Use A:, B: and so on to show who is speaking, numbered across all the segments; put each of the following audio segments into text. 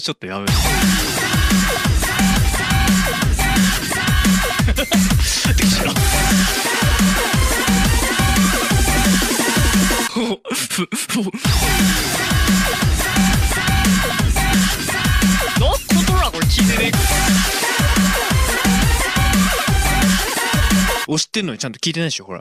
A: ちょっとやめ。聞いてねえ押してんのにちゃんと聞いてないでしょほら。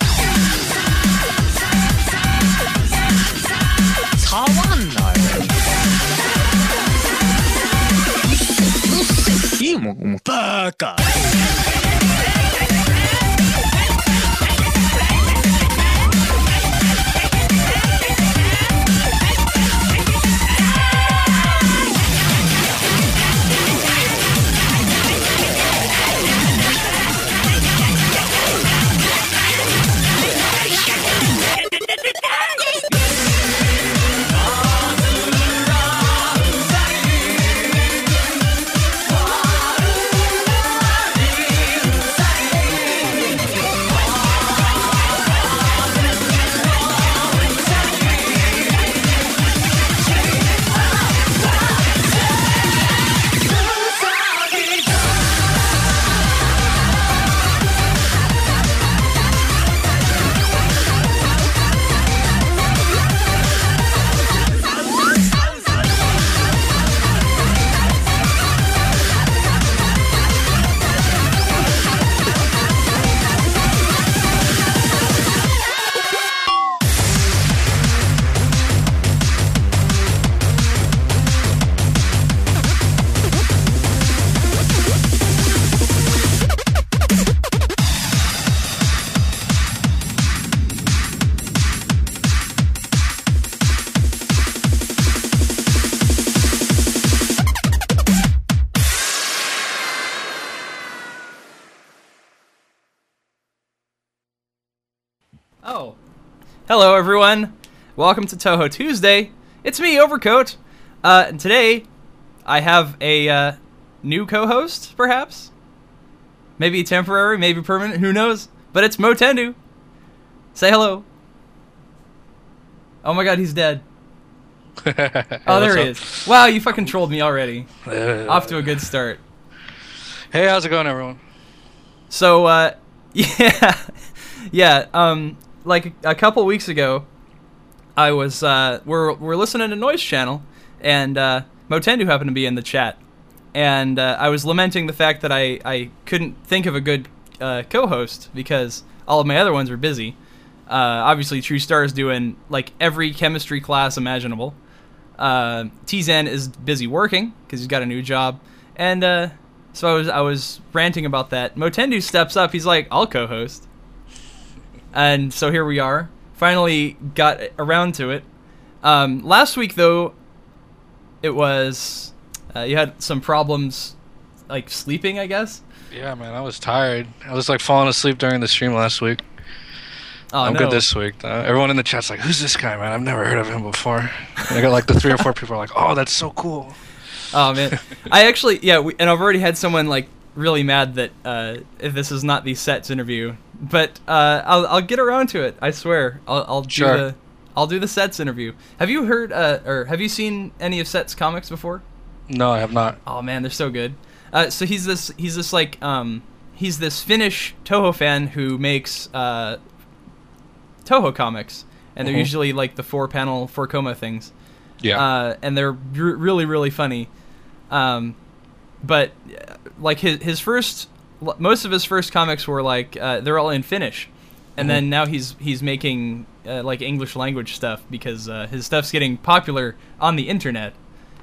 B: Hello, everyone. Welcome to Touhou Tuesday. It's me, Overcoat. Uh, and today, I have a uh, new co-host, perhaps. Maybe temporary, maybe permanent. Who knows? But it's MowtenDoo. Say hello. Oh my God, he's dead. Oh, there he is. Wow, you fucking trolled me already.
C: Uh,
B: Off to a good start.
C: Hey, how's it going, everyone?
B: So, uh, yeah, yeah. Um, like a couple weeks ago, I was uh, we're we're listening to Noise Channel, and uh, MowtenDoo happened to be in the chat, and uh, I was lamenting the fact that I I couldn't think of a good uh, co-host because all of my other ones were busy. Uh, obviously, True Star is doing like every chemistry class imaginable. Uh, Tzan is busy working because he's got a new job, and uh, so I was I was ranting about that. MowtenDoo steps up. He's like, "I'll co-host," and so here we are. Finally got around to it. Um, last week though, it was uh, you had some problems like sleeping, I guess.
C: Yeah, man, I was tired. I was like falling asleep during the stream last week.
B: Oh
C: I'm
B: no.
C: good this week. Uh, everyone in the chat's like, "Who's this guy, man? I've never heard of him before." And I got like the three or four people are like, "Oh, that's so cool."
B: Oh man, I actually yeah, we, and I've already had someone like really mad that uh, this is not the sets interview, but uh, I'll I'll get around to it. I swear, I'll I'll
C: Sure.
B: do the I'll do the sets interview. Have you heard uh, or have you seen any of Sets comics before?
C: No, I have not.
B: Oh man, they're so good. Uh, so he's this he's this like um he's this Finnish Touhou fan who makes uh, Touhou comics, and they're
C: Mhm.
B: usually like the four panel four coma things
C: Yeah.
B: uh, and they're r- really really funny. Um, but uh, like his his first, most of his first comics were like uh, they're all in Finnish, and then now he's he's making uh, like English language stuff because uh, his stuff's getting popular on the internet,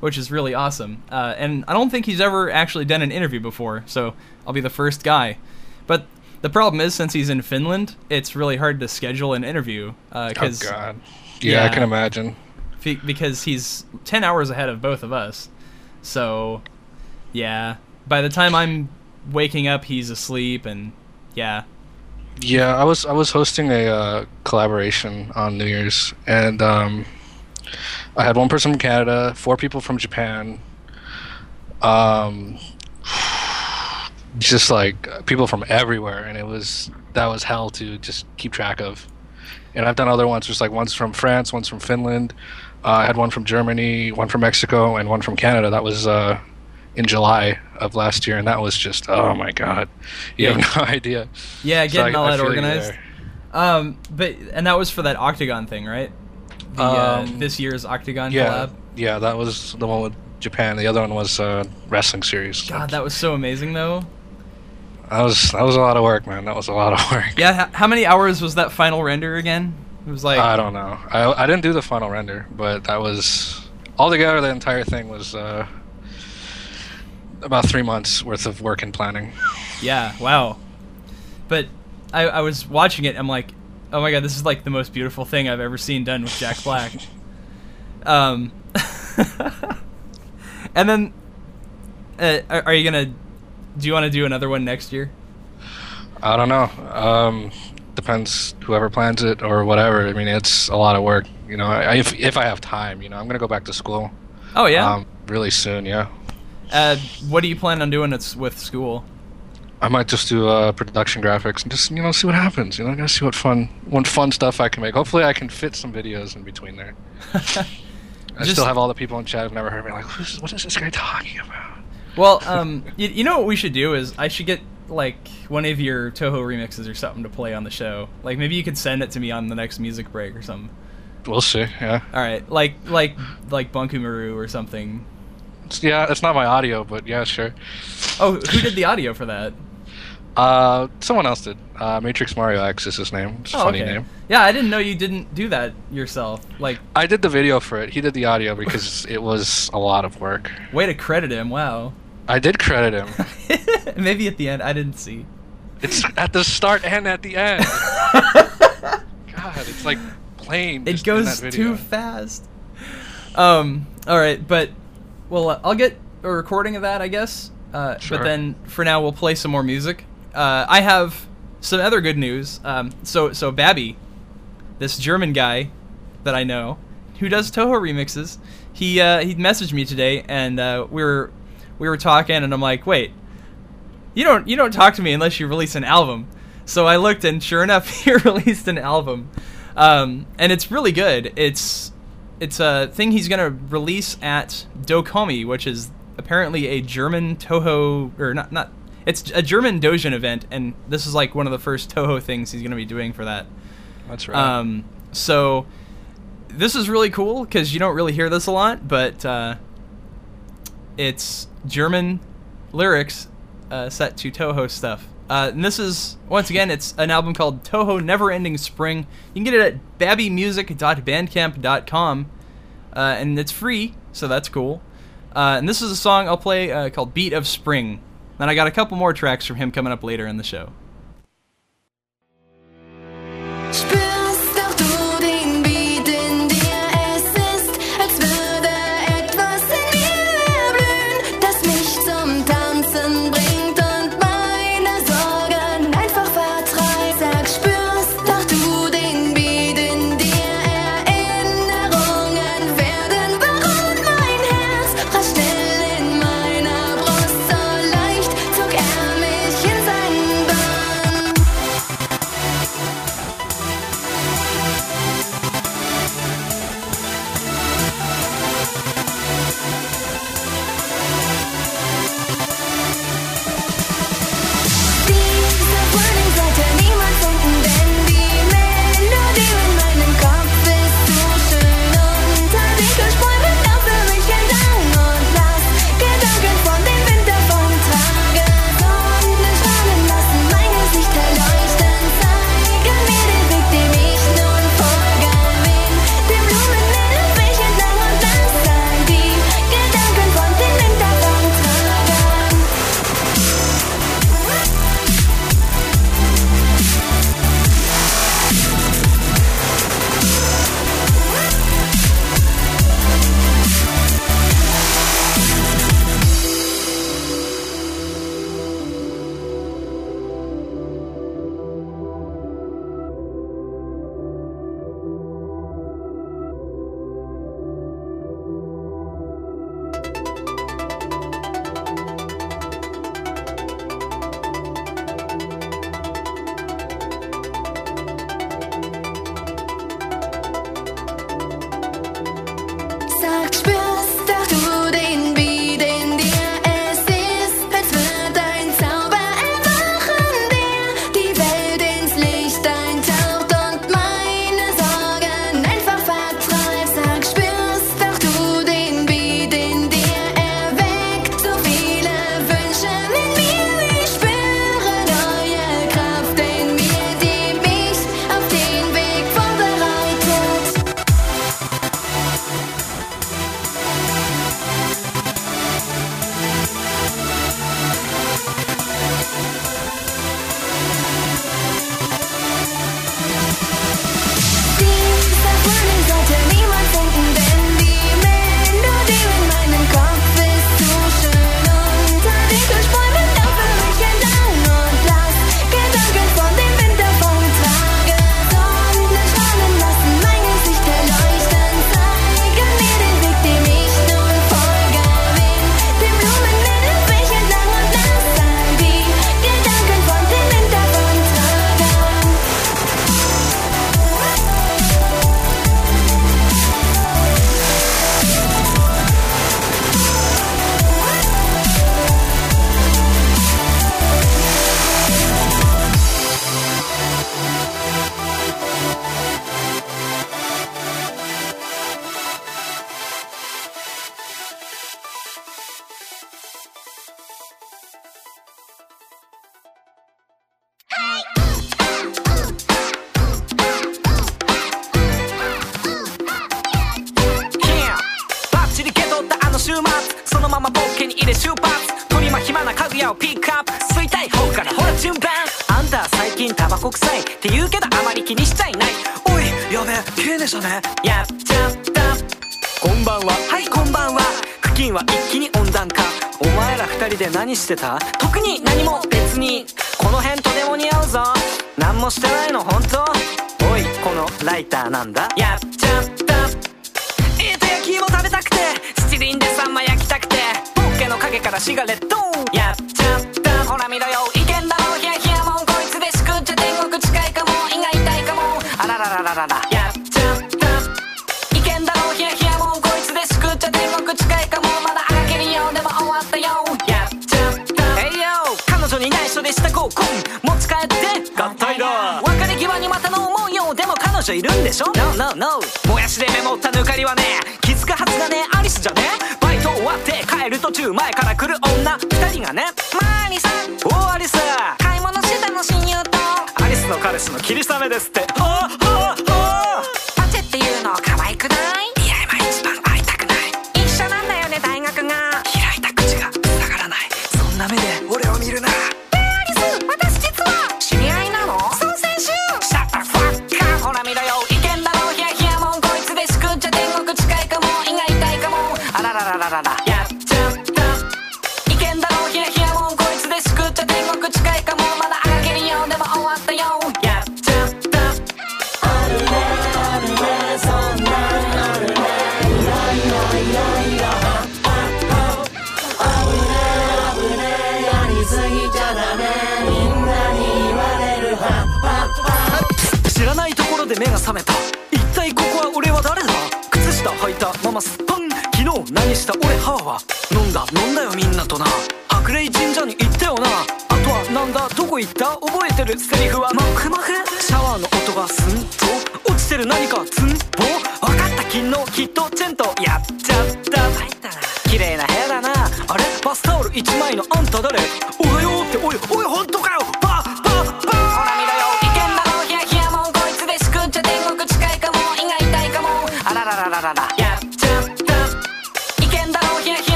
B: which is really awesome. Uh, and I don't think he's ever actually done an interview before, so I'll be the first guy. But the problem is, since he's in Finland, it's really hard to schedule an interview
C: oh
B: because
C: God. Yeah, I can imagine.
B: Because he's 10 hours ahead of both of us. So, yeah. By the time I'm waking up, he's asleep, and yeah.
C: Yeah, I was I was hosting a uh, collaboration on New Year's, and um, I had one person from Canada, four people from Japan, um, just like people from everywhere, and it was that was hell to just keep track of. And I've done other ones, just like one's from France, one's from Finland. Uh, I had one from Germany, one from Mexico, and one from Canada. That was uh, in July of last year, and that was just oh my god, you
B: Yeah.
C: have no idea.
B: Yeah,
C: So
B: getting
C: I-
B: all that organized. Um, but, and that was for that Octagon thing, right? The, uh,
C: Um,
B: this year's Octagon
C: Yeah,
B: collab.
C: yeah, that was the one with Japan. The other one was uh, wrestling series.
B: God, that was so amazing, though.
C: that was that was a lot of work, man. That was a lot of work.
B: Yeah, h- how many hours was that final render again? It was like,
C: I don't know. I I didn't do the final render, but that was altogether the entire thing was uh, about three months worth of work and planning.
B: Yeah, wow. But I, I was watching it. I'm like, oh my god, this is like the most beautiful thing I've ever seen done with Jack Black. um, and then, uh, are, are you gonna? Do you want to do another one next year?
C: I don't know. Um, depends whoever plans it or whatever. I mean, it's a lot of work. You know, I, if if I have time, you know, I'm gonna go back to school.
B: Oh yeah.
C: Um, really soon. Yeah.
B: Uh, what do you plan on doing it's with school?
C: I might just do uh, production graphics and just you know see what happens. You know, I gotta see what fun, what fun stuff I can make. Hopefully, I can fit some videos in between there. I
B: Just-
C: still have all the people in chat who've never heard me like, Who's, what is this guy talking about?
B: Well, um, you, you know what we should do is I should get like one of your Touhou remixes or something to play on the show. Like maybe you could send it to me on the next music break or something.
C: We'll see. Yeah,
B: All right, like like like Bunku Maru or something.
C: It's, yeah, it's not my audio, but yeah, sure.
B: Oh, who did the audio for that?
C: Uh, someone else did. Uh, Matrix Mario X is his name. It's a
B: Oh,
C: funny
B: okay.
C: name.
B: Yeah, I didn't know you didn't do that yourself. Like,
C: I did the video for it. He did the audio because it was a lot of work.
B: way to credit him. Wow.
C: I did credit him.
B: maybe at the end I didn't see.
C: It's at the start and at the end. God, it's like plain.
B: It goes too fast. Um. All right, but well, uh, I'll get a recording of that, I guess. Uh,
C: Sure.
B: But then for now, we'll play some more music. Uh, I have some other good news. Um. So so Babby,
D: this German guy that I know who does Touhou remixes. He uh, he messaged me today, and uh, we were we were talking, and I'm like, wait, you don't you don't talk to me unless you release an album. So I looked, and sure enough, he released an album, um, and it's really good. It's it's a thing he's gonna release at Dokomi, which is apparently a German Touhou or not not. It's a German Dojin event, and this is like one of the first Touhou things he's gonna be doing for that.
C: That's right.
D: Um, so this is really cool because you don't really hear this a lot, but uh, it's German lyrics uh, set to Touhou stuff. Uh, and this is once again, it's an album called Touhou Never Ending Spring. You can get it at babbymusic.bandcamp.com, uh, and it's free, so that's cool. Uh, and this is a song I'll play uh, called Beat of Spring. Then I got a couple more tracks from him coming up later in the show.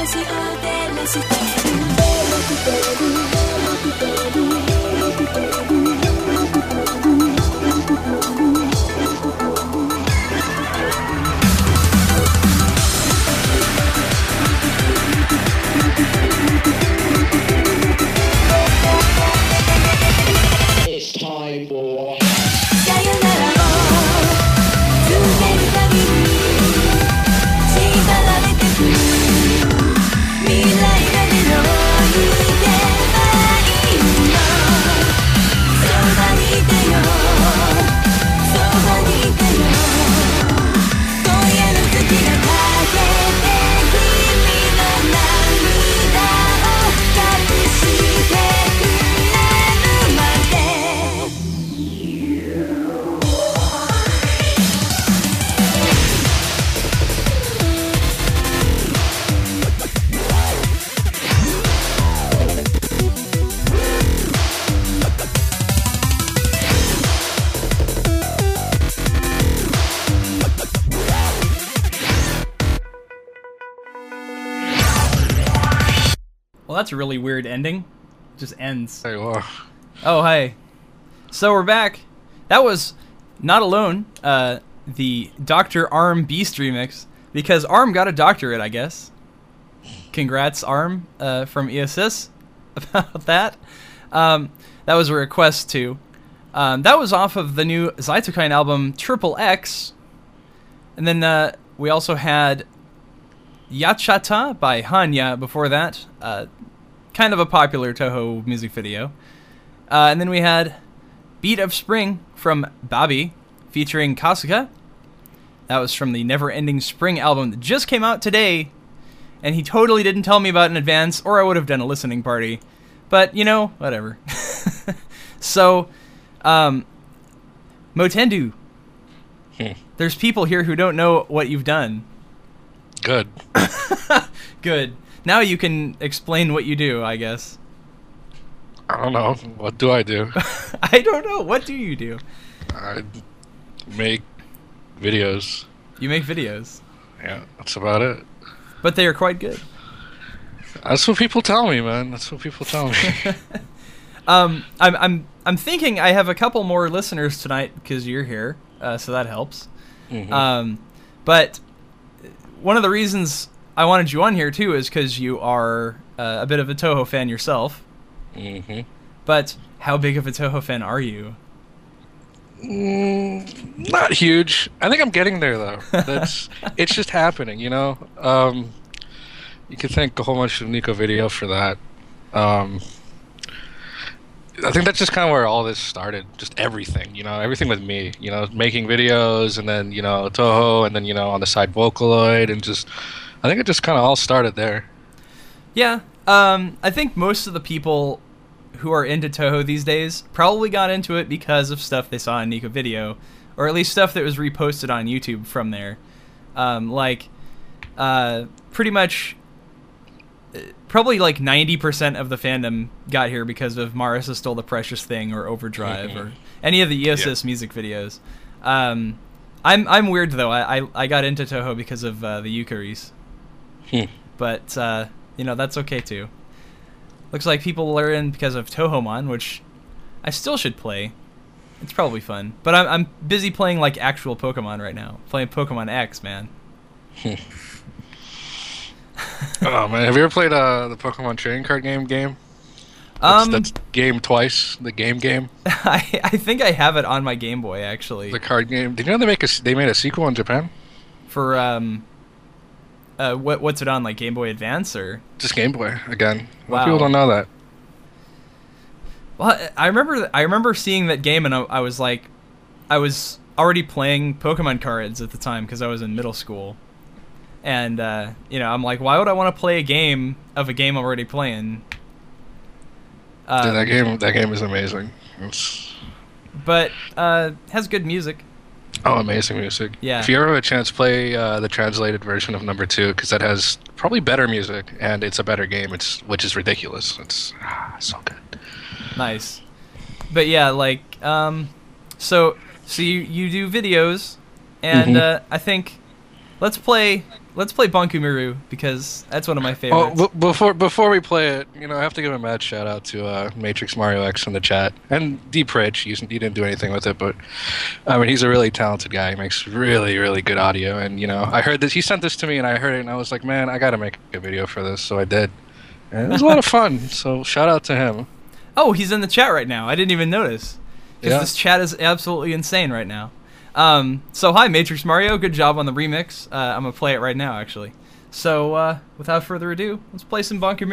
B: Desi o delesi Desi ending. Just ends.
C: Hey,
B: Oh, hey. So we're back. That was not alone. Uh, the Doctor Arm Beast remix because Arm got a doctorate, I guess. Congrats, Arm, uh, from IOSYS about that. Um, that was a request too. Um, that was off of the new Zytokine album Triple X, and then uh, we also had Yachata by Hanya before that. Uh, kind of a popular Touhou music video. Uh, and then we had Beat of Spring from Babby featuring Kasuka. That was from the Never Ending Spring album that just came out today. And he totally didn't tell me about it in advance, or I would have done a listening party. But, you know, whatever. so, um, MowtenDoo,
C: Hmm.
B: there's people here who don't know what you've done.
C: good.
B: Good. Now you can explain what you do, I guess.
C: I don't know. What do I do?
B: I don't know. What do you do?
C: I make videos.
B: You make videos,
C: Yeah, that's about it.
B: but they are quite good.
C: That's what people tell me, man. That's what people tell me.
B: Um, I'm I'm I'm thinking I have a couple more listeners tonight because you're here, uh, so that helps.
C: Mhm.
B: Um, but one of the reasons I wanted you on here too is because you are uh, a bit of a Touhou fan yourself.
C: hmm
B: But how big of a Touhou fan are you?
C: Mm, not huge. I think I'm getting there though. That's it's just happening, you know. Um, you can thank a whole bunch of Nico Video for that. Um, I think that's just kind of where all this started. Just everything, you know, everything with me, you know, making videos and then you know Touhou and then you know on the side Vocaloid and just. I think it just kind of all started there.
B: Yeah, um, I think most of the people who are into Touhou these days probably got into it because of stuff they saw in Nico Video, or at least stuff that was reposted on YouTube from there. Um, like, uh, pretty much, uh, probably like 90% of the fandom got here because of Marisa Stole the Precious Thing or Overdrive or any of the IOSYS music videos. Um, I'm, I'm weird though. I, I, I got into Touhou because of uh, the
C: Hmm.
B: but uh, you know that's okay too. Looks like people are in because of Touhoumon, which I still should play. It's probably fun, but I'm I'm busy playing like actual Pokemon right now. Playing Pokemon X, man.
C: oh man, have you ever played uh, the Pokemon trading card game? Game. That's,
B: Um,
C: that's game twice. The game game.
B: I I think I have it on my Game Boy actually
C: The card game. Did you know they make a s- they made a sequel in Japan?
B: for um. Uh, what what's it on like Game Boy Advance or?
C: Just Game Boy again.
B: Wow.
C: people don't know that.
B: Well, I remember I remember seeing that game and I, I was like, I was already playing Pokemon cards at the time because I was in middle school, and uh, you know I'm like, why would I want to play a game of a game I'm already playing?
C: Dude, that game that game is amazing. It's
B: but uh, has good music.
C: Oh, amazing music.
B: Yeah.
C: If you ever have a chance, play uh, the translated version of number two because that has probably better music and it's a better game. It's which is ridiculous. It's ah, so good.
B: Nice. But yeah, like um so so you you do videos and
C: Mhm.
B: uh I think let's play let's play Bunku Miru because that's one of my
C: Oh,
B: favorites.
C: b- before before we play it, you know, I have to give a mad shout out to uh, Matrix Mario X in the chat and Deep Rich. You, you didn't do anything with it, but I mean, he's a really talented guy. He makes really really good audio, and you know, I heard this. He sent this to me, and I heard it, and I was like, man, I got to make a video for this, so I did. And it was a lot of fun. So shout out to him.
B: oh, he's in the chat right now. I didn't even notice.
C: Yeah.
B: this chat is absolutely insane right now. Um so hi Matrix Mario, good job on the remix. Uh, I'm to play it right now actually. So uh without further ado, let's play some Bunku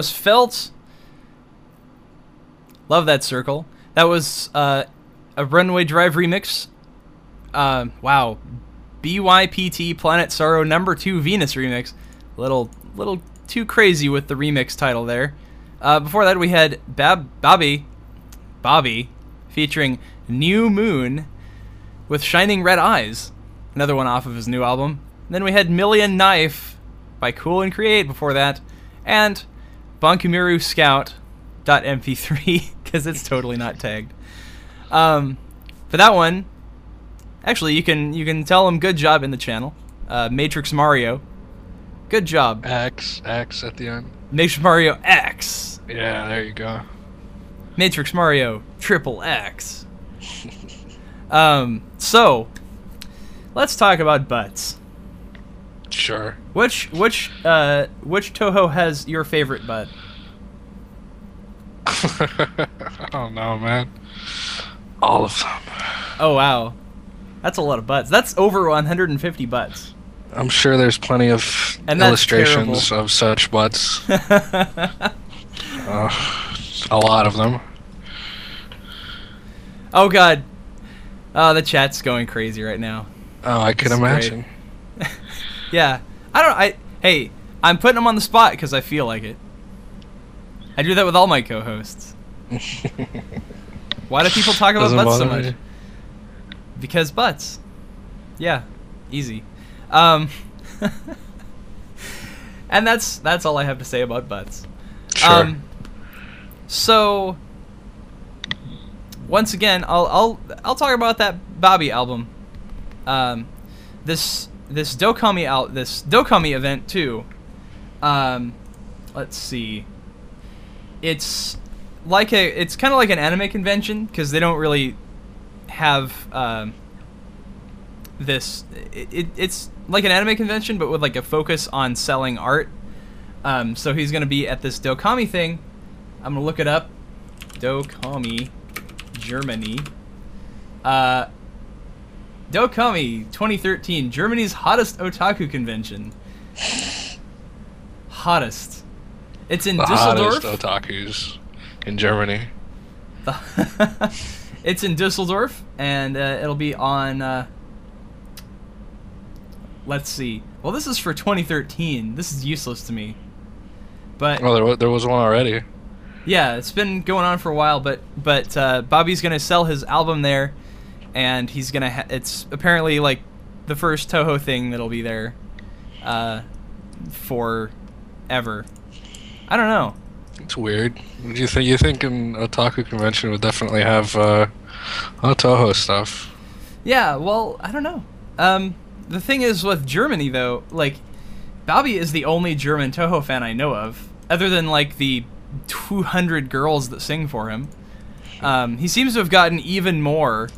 B: was Felt. Love that circle. That was uh, a Runway Drive remix. Uh, wow, BYPT Planet Sorrow number two Venus remix. Little little too crazy with the remix title there. Uh, before that, we had Bab Babby, Babby, featuring New Moon with Shining Red Eyes. Another one off of his new album. then we had Million Knife by Cool and Create before that, and Bankumuru Scout.mp3 because it's totally not tagged. Um, for that one, actually, you can you can tell him good job in the channel. Uh, Matrix Mario, good job.
C: X X at the end.
B: Matrix Mario X,
C: Yeah, there you go.
B: Matrix Mario Triple X. um, so let's talk about butts.
C: Sure.
B: Which which uh which Touhou has your favorite butt?
C: I don't know, man. All of them.
B: Oh wow, that's a lot of butts. That's over 150 butts.
C: I'm sure there's plenty of illustrations
B: terrible.
C: of such butts. uh, a lot of them.
B: Oh god, oh the chat's going crazy right now.
C: Oh, I can
B: imagine. great. Yeah, I don't. I hey, I'm putting them on the spot because I feel like it. I do that with all my co-hosts. Why do people talk about
C: Doesn't
B: butts so much?
C: me.
B: Because butts. Yeah, easy. Um, and that's that's all I have to say about butts.
C: Sure.
B: Um, so once again, I'll I'll I'll talk about that Babby album. Um, this this DoKomi out this DoKomi event too. Um, let's see. It's like a it's kind of like an anime convention because they don't really have um, this. It, it, it's like an anime convention, but with like a focus on selling art. Um, so he's gonna be at this DoKomi thing. I'm gonna look it up. DoKomi, Germany. Uh, DoKomi 2013, Germany's hottest otaku convention. hottest. It's in
C: the
B: Düsseldorf.
C: hottest otakus in Germany.
B: it's in Dusseldorf, and uh, it'll be on. Uh, let's see. Well, this is for 2013. This is useless to me. But
C: Oh, there, wa- there was one already.
B: yeah, it's been going on for a while. But but uh, Babby's gonna sell his album there, and he's gonna. Ha- it's apparently like the first Touhou thing that'll be there, uh, for ever. I don't know.
C: It's weird. Do you think you think an otaku convention would definitely have uh, Oh, Touhou stuff.
B: Yeah, well, I don't know. Um, the thing is with Germany though, like Babby is the only German Touhou fan I know of, other than like the 200 girls that sing for him. Um, he seems to have gotten even more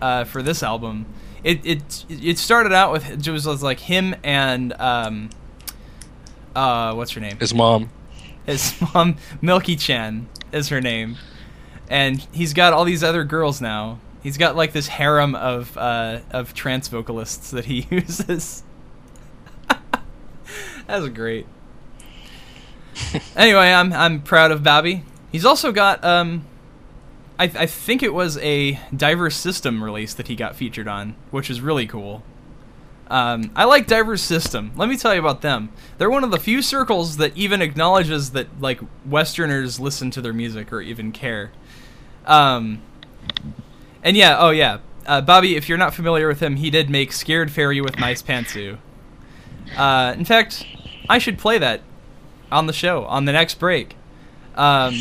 B: uh, for this album. It it it started out with it was like him and um, uh, what's her name?
C: His mom.
B: His mom, Milky Chan, is her name, and he's got all these other girls now. He's got like this harem of uh, of trance vocalists that he uses. That's great. anyway, I'm I'm proud of Babby. He's also got um, I I think it was a Diverse System release that he got featured on, which is really cool. Um, I like Diverse System. Let me tell you about them. They're one of the few circles that even acknowledges that like Westerners listen to their music or even care. Um, and yeah, oh yeah, uh, Babby. If you're not familiar with him, he did make "Scared Fairy" with Nice Pantsu. Uh, in fact, I should play that on the show on the next break, um,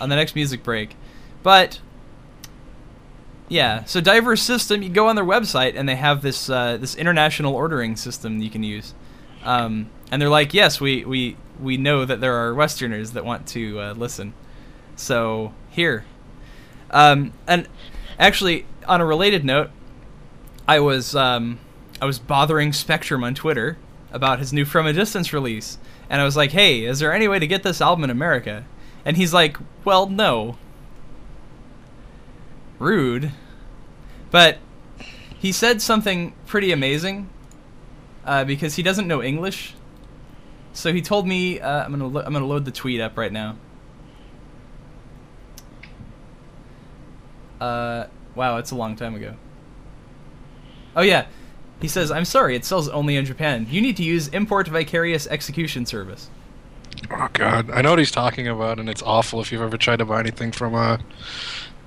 B: on the next music break. But yeah, so diverse system. You go on their website and they have this uh, this international ordering system you can use, um, and they're like, yes, we we we know that there are Westerners that want to uh, listen, so here. Um, and actually, on a related note, I was um, I was bothering Spectrum on Twitter about his new From a Distance release, and I was like, hey, is there any way to get this album in America? And he's like, well, no rude, but he said something pretty amazing uh, because he doesn't know English. So he told me uh, I'm gonna lo- I'm gonna load the tweet up right now. Uh, wow, it's a long time ago. Oh yeah, he says I'm sorry, it sells only in Japan. You need to use import vicarious execution service.
C: Oh God, I know what he's talking about, and it's awful if you've ever tried to buy anything from uh,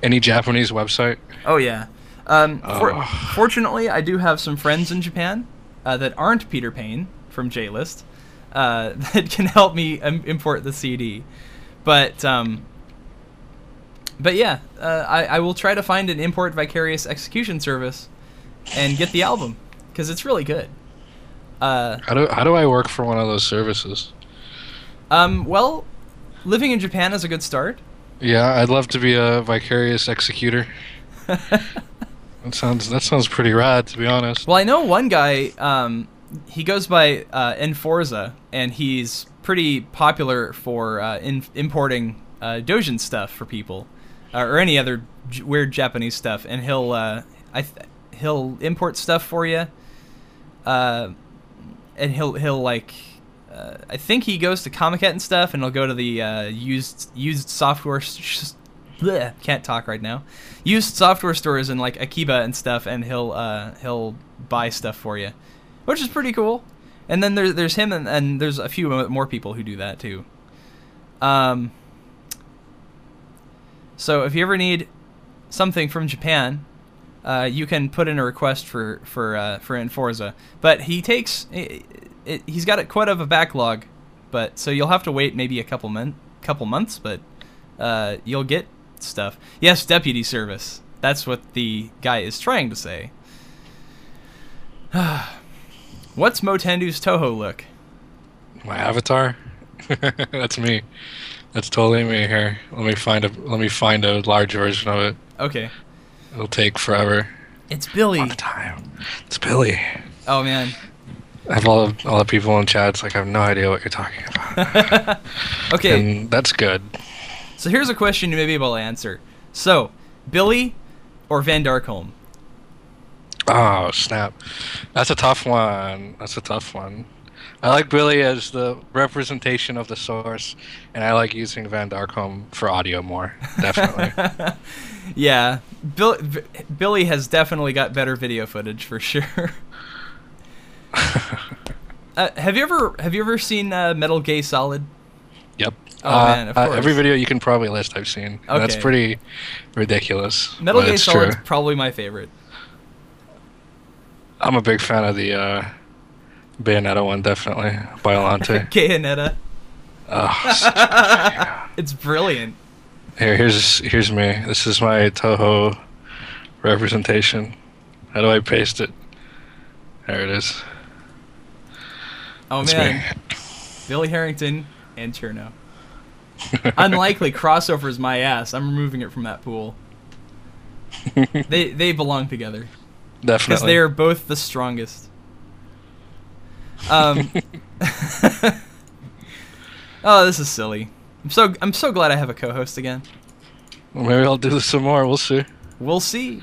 C: any Japanese website.
B: Oh yeah. Um, for,
C: Ugh.
B: fortunately, I do have some friends in Japan uh, that aren't Peter Payne from JList uh, that can help me Im- import the CD. But um, but yeah, uh, I, I will try to find an import vicarious execution service and get the album because it's really good. Uh,
C: How do how do I work for one of those services?
B: um, well, living in Japan is a good start.
C: Yeah, I'd love to be a vicarious executor. That sounds that sounds pretty rad, to be honest.
B: Well, I know one guy. Um, he goes by uh, Enforza, and he's pretty popular for uh, in- importing uh, Dojin stuff for people, uh, or any other j- weird Japanese stuff. And he'll uh, I th- he'll import stuff for you. Uh, and he'll he'll like. Uh, I think he goes to Comiket and stuff, and he'll go to the uh, used used software. Sh- bleh, can't talk right now. Used software stores and like Akiba and stuff, and he'll uh, he'll buy stuff for you, which is pretty cool. And then there's there's him and, and there's a few more people who do that too. Um. So if you ever need something from Japan, uh, you can put in a request for for uh, for Enforza. But he takes it, he's got it quite of a backlog, but so you'll have to wait maybe a couple couple months, but uh, you'll get stuff. Yes, deputy service. That's what the guy is trying to say. What's MowtenDoo's Touhou look?
C: My avatar. That's me. That's totally me here. Let me find a let me find a large version of it.
B: Okay,
C: It'll take forever.
B: it's Billy.
C: All the time. It's Billy.
B: Oh man.
C: I have all the, all the people in chat. It's like I have no idea what you're talking about,
B: Okay,
C: and that's good.
B: so here's a question you may be able to answer. So, Billy or Van Darkholme?
C: Oh snap! That's a tough one. That's a tough one. I like Billy as the representation of the source, and I like using Van Darkholme for audio more. Definitely.
B: Yeah, Bill, Billy has definitely got better video footage for sure. uh, have you ever have you ever seen uh, Metal Gay Solid?
C: yep.
B: Oh,
C: Uh,
B: man, of
C: uh,
B: course.
C: every video you can probably list I've seen. and That's pretty ridiculous.
B: Metal
C: but
B: Gay
C: it's
B: Solid's
C: true.
B: probably my favorite.
C: I'm a big fan of the uh, Bayonetta one, definitely. Biolante.
B: Bayonetta.
C: oh,
B: It's brilliant.
C: Here, here's here's me. This is my Touhou representation. How do I paste it? There it is.
B: Oh
C: That's
B: man,
C: me.
B: Billy Herrington and Cirno. Unlikely crossovers my ass. I'm removing it from that pool. they they belong together
C: Definitely, because
B: they are both the strongest. Um. oh, this is silly. I'm so I'm so glad I have a co-host again.
C: Well, maybe I'll do this some more. We'll see.
B: We'll see.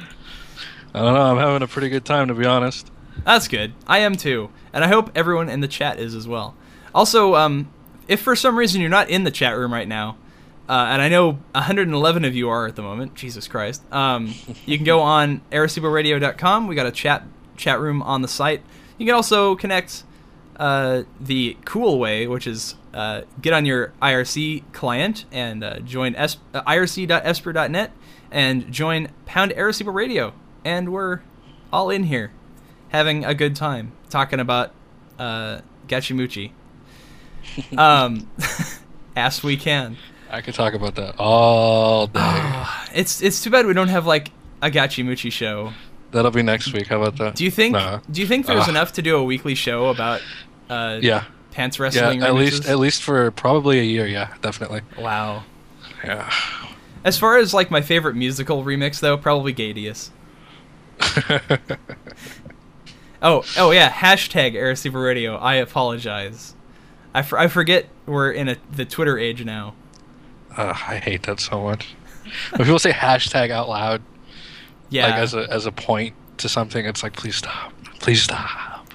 C: I don't know. I'm having a pretty good time, to be honest.
B: That's good. I am too, and I hope everyone in the chat is as well. Also, um, if for some reason you're not in the chat room right now, uh, and I know 111 of you are at the moment, Jesus Christ, um, you can go on areciboradio.com. We got a chat chat room on the site. You can also connect uh, the cool way, which is uh, get on your IRC client and uh, join es- uh, irc.esper.net and join Pound Arecibo Radio, and we're all in here having a good time talking about uh, Gachimuchi. Um, as we can.
C: I could talk about that all day.
B: It's it's too bad we don't have like a Gachimuchi show.
C: That'll be next week. How about that?
B: Do you think?
C: Nah.
B: Do you think there's
C: Ah.
B: enough to do a weekly show about? Uh,
C: Yeah.
B: Pants wrestling.
C: Yeah, at least at least for probably a year. Yeah, definitely.
B: Wow.
C: Yeah.
B: As far as like my favorite musical remix though, probably Gadius. Oh, oh yeah. Hashtag Arecibo Radio. I apologize. I, for, I forget we're in a, the Twitter age now.
C: Ugh, I hate that so much. When people say hashtag out loud,
B: Yeah.
C: like as a as a point to something, it's like please stop, please stop.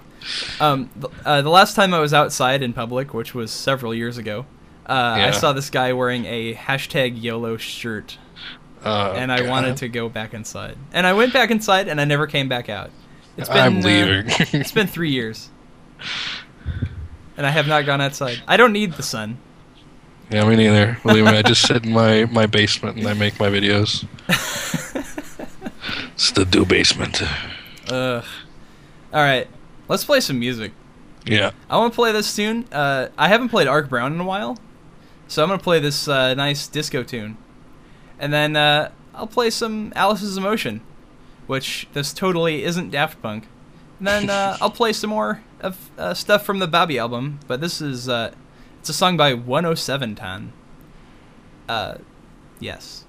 B: Um, th- uh, the last time I was outside in public, which was several years ago, uh, I saw this guy wearing a hashtag YOLO shirt,
C: Uh,
B: and I wanted to go back inside. And I went back inside, and I never came back out. It's been,
C: I'm
B: uh,
C: leaving.
B: it's been three years, and I have not gone outside. I don't need the sun.
C: Yeah, me neither. Believe me, I just sit in my, my basement and I make my videos. it's the do basement.
B: Ugh. All right, let's play some music.
C: Yeah.
B: I want to play this tune. Uh, I haven't played Ark Brown in a while, so I'm gonna play this uh, nice disco tune, and then uh, I'll play some Alice's Emotion, which this totally isn't Daft Punk. And then uh, I'll play some more of uh, stuff from the Babby album, but this is uh, it's a song by 107 Tan. Uh, yes.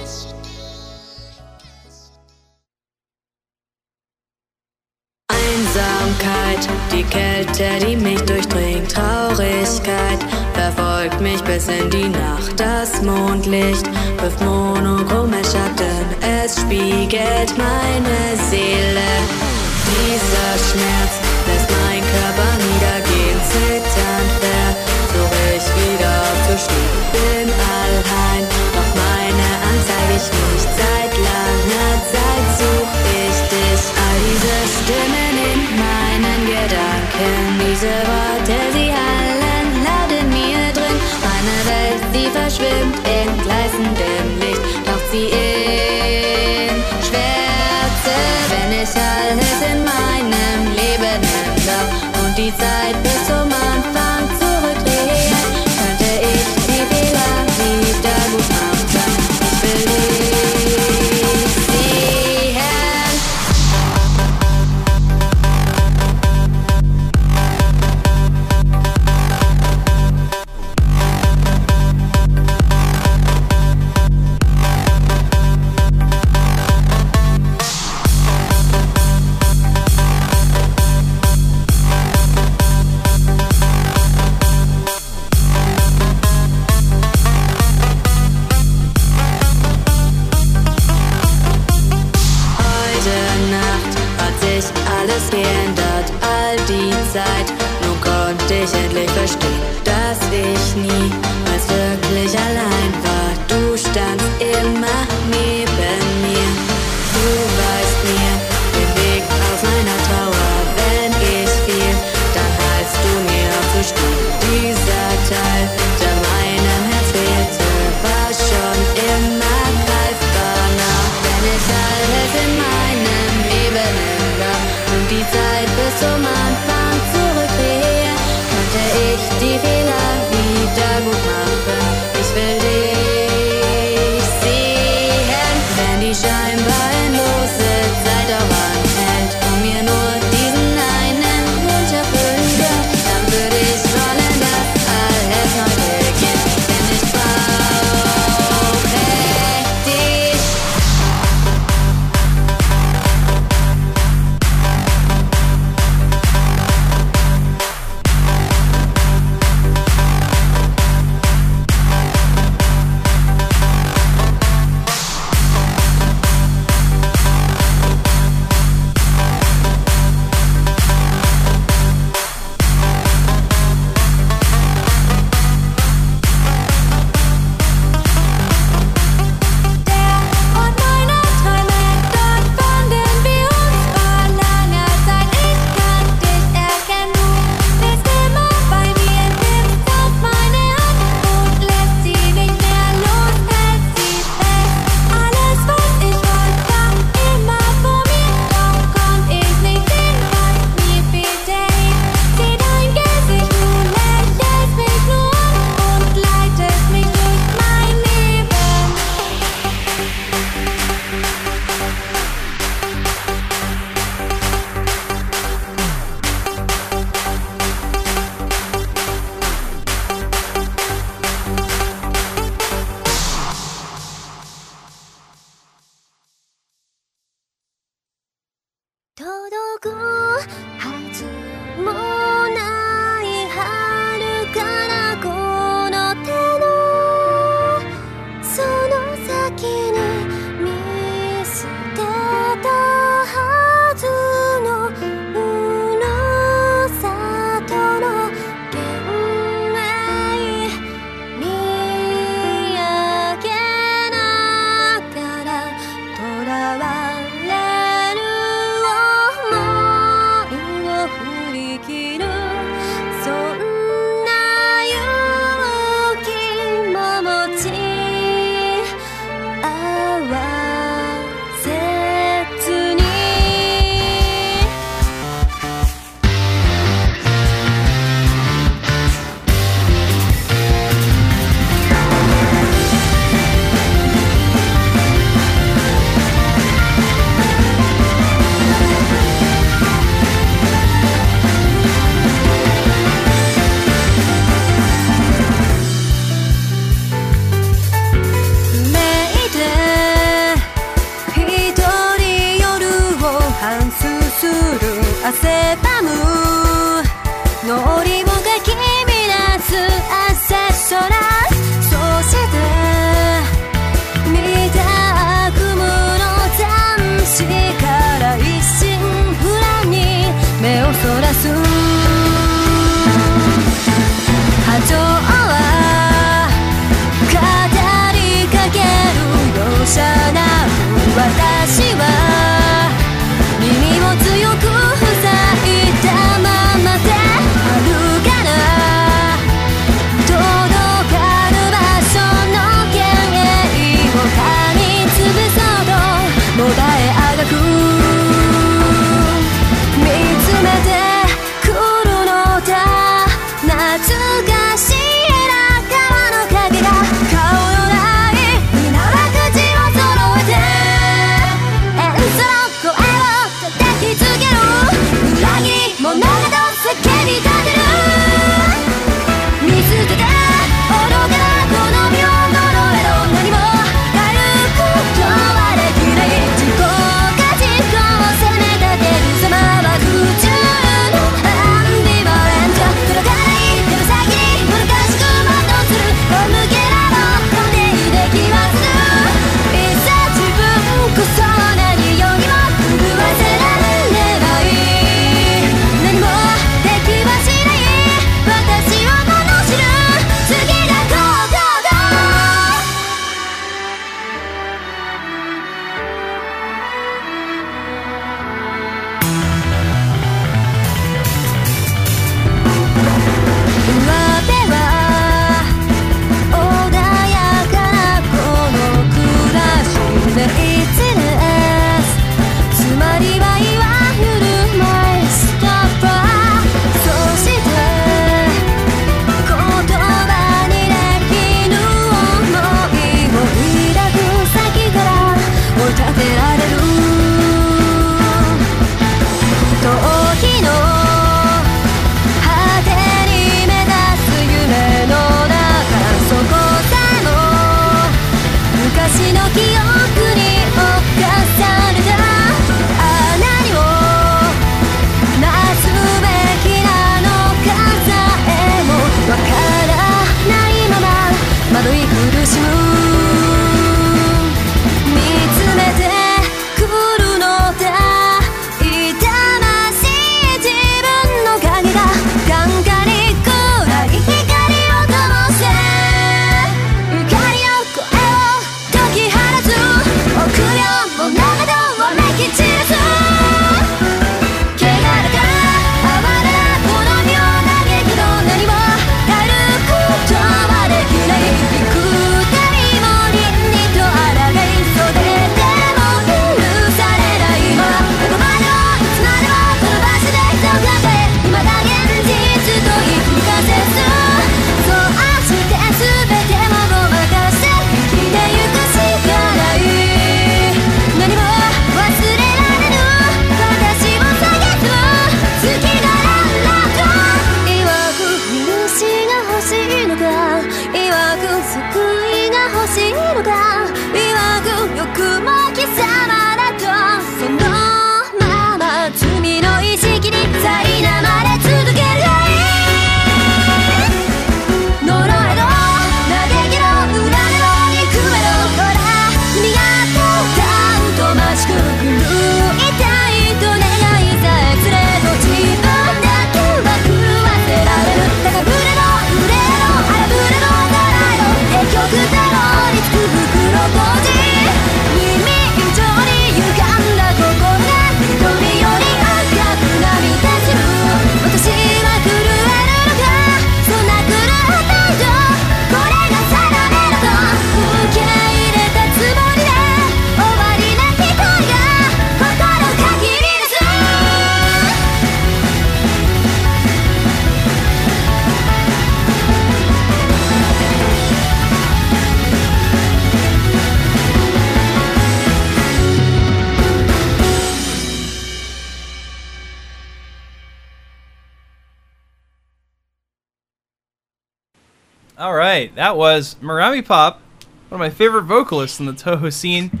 B: Was Marami Pop, one of my favorite vocalists in the Touhou scene.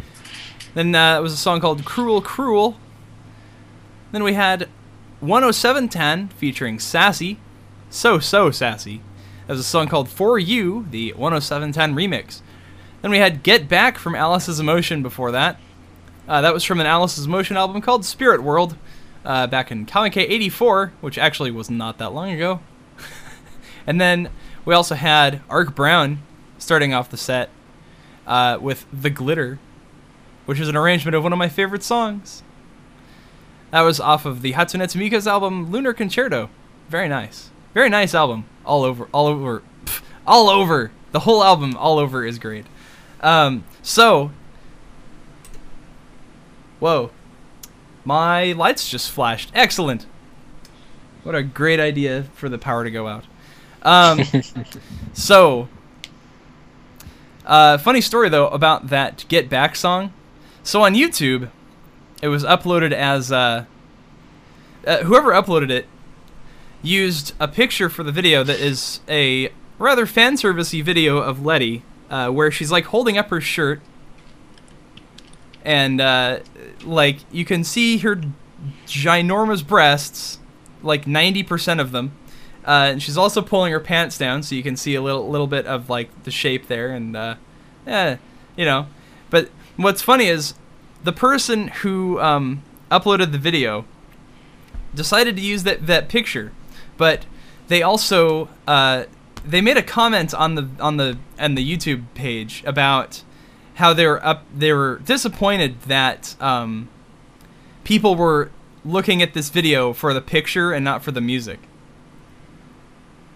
B: Then uh, it was a song called "Cruel Cruel." Then we had 10710 featuring Sassy, so so Sassy. Was a song called For You, the 10710 remix. Then we had Get Back from Alice's Emotion before that. Uh, that was from an Alice's Emotion album called Spirit World, uh, back in Comic 84, which actually was not that long ago. and then we also had Ark Brown starting off the set uh, with The Glitter, which is an arrangement of one of my favorite songs. That was off of the Hatsunetsumiko's album Lunar Concerto. Very nice. Very nice album. All over, all over, pff, all over. The whole album, all over, is great. Um, so, whoa, my lights just flashed. Excellent. What a great idea for the power to go out. Um, so, uh, funny story though about that Get Back song. So on YouTube, it was uploaded as uh, uh, whoever uploaded it used a picture for the video that is a rather fan servicey video of Letty, uh, where she's like holding up her shirt, and uh, like you can see her ginormous breasts, like ninety percent of them. Uh, and she's also pulling her pants down, so you can see a little little bit of like the shape there, and uh, you know. But what's funny is the person who um, uploaded the video decided to use that that picture, but they also uh, they made a comment on the on the on the YouTube page about how they were up they were disappointed that um, people were looking at this video for the picture and not for the music.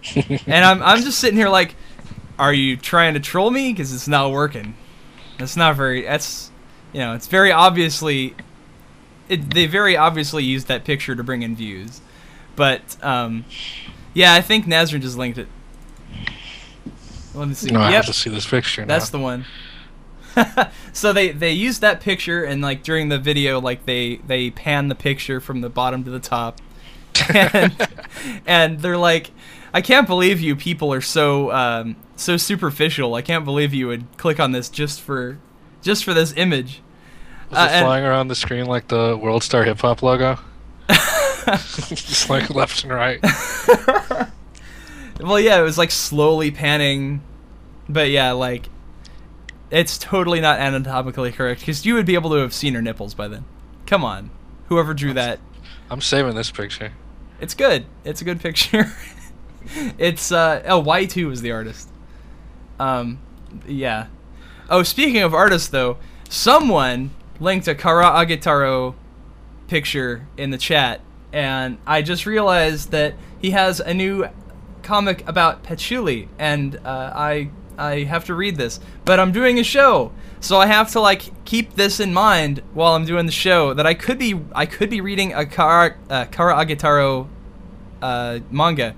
B: and I'm I'm just sitting here like, are you trying to troll me? Because it's not working. That's not very. That's you know, it's very obviously. It, they very obviously used that picture to bring in views, but um, yeah, I think Nazrin just linked it. Let me see.
C: No, I have to see this picture.
B: that's the one. so they they used that picture and like during the video like they they pan the picture from the bottom to the top and and they're like i can't believe you people are so um so superficial i can't believe you would click on this just for just for this image
C: Was
B: Uh,
C: it flying around the screen like the World Star Hip Hop logo? Just like left and right.
B: well yeah it was like slowly panning but yeah like it's totally not anatomically correct because you would be able to have seen her nipples by then come on whoever drew that
C: I'm saving this picture.
B: It's good. It's a good picture. it's uh oh Y2 is the artist. Um yeah. Oh, speaking of artists though, someone linked a Karaagetarou picture in the chat and I just realized that he has a new comic about patchouli and uh, I I have to read this, but I'm doing a show. So I have to like keep this in mind while I'm doing the show that I could be I could be reading a Kara uh, Karaagetarou uh, manga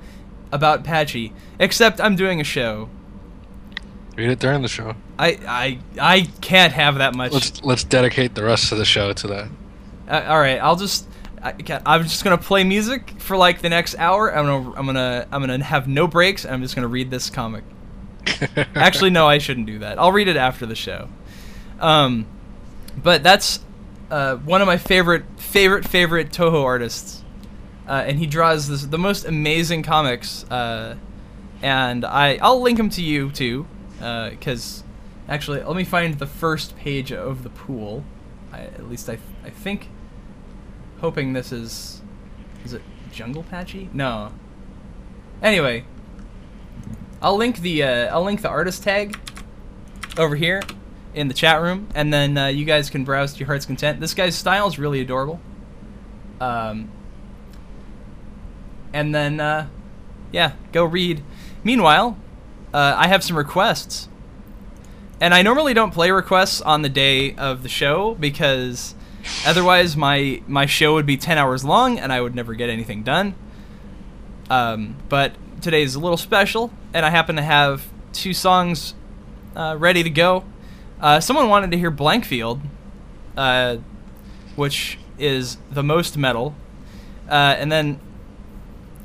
B: about Patchy, except I'm doing a show.
C: Read it during the show.
B: I I I can't have that much.
C: Let's let's dedicate the rest of the show to that.
B: Uh, all right, I'll just. I, I'm just gonna play music for like the next hour. I'm gonna I'm gonna I'm gonna have no breaks. And I'm just gonna read this comic. Actually, no, I shouldn't do that. I'll read it after the show. Um, but that's uh, one of my favorite favorite favorite Touhou artists, uh, and he draws this, the most amazing comics. Uh, and I I'll link him to you too, because actually let me find the first page of the pool. I, at least I I think. Hoping this is, is it Jungle Patchy? No. Anyway, I'll link the uh, I'll link the artist tag over here in the chat room, and then uh, you guys can browse to your heart's content. This guy's style is really adorable. Um, and then uh, yeah, go read. Meanwhile, uh, I have some requests, and I normally don't play requests on the day of the show because otherwise my my show would be ten hours long and I would never get anything done. Um, but today is a little special, and I happen to have two songs uh, ready to go. Uh, someone wanted to hear Blankfield, uh, which is the most metal, uh, and then,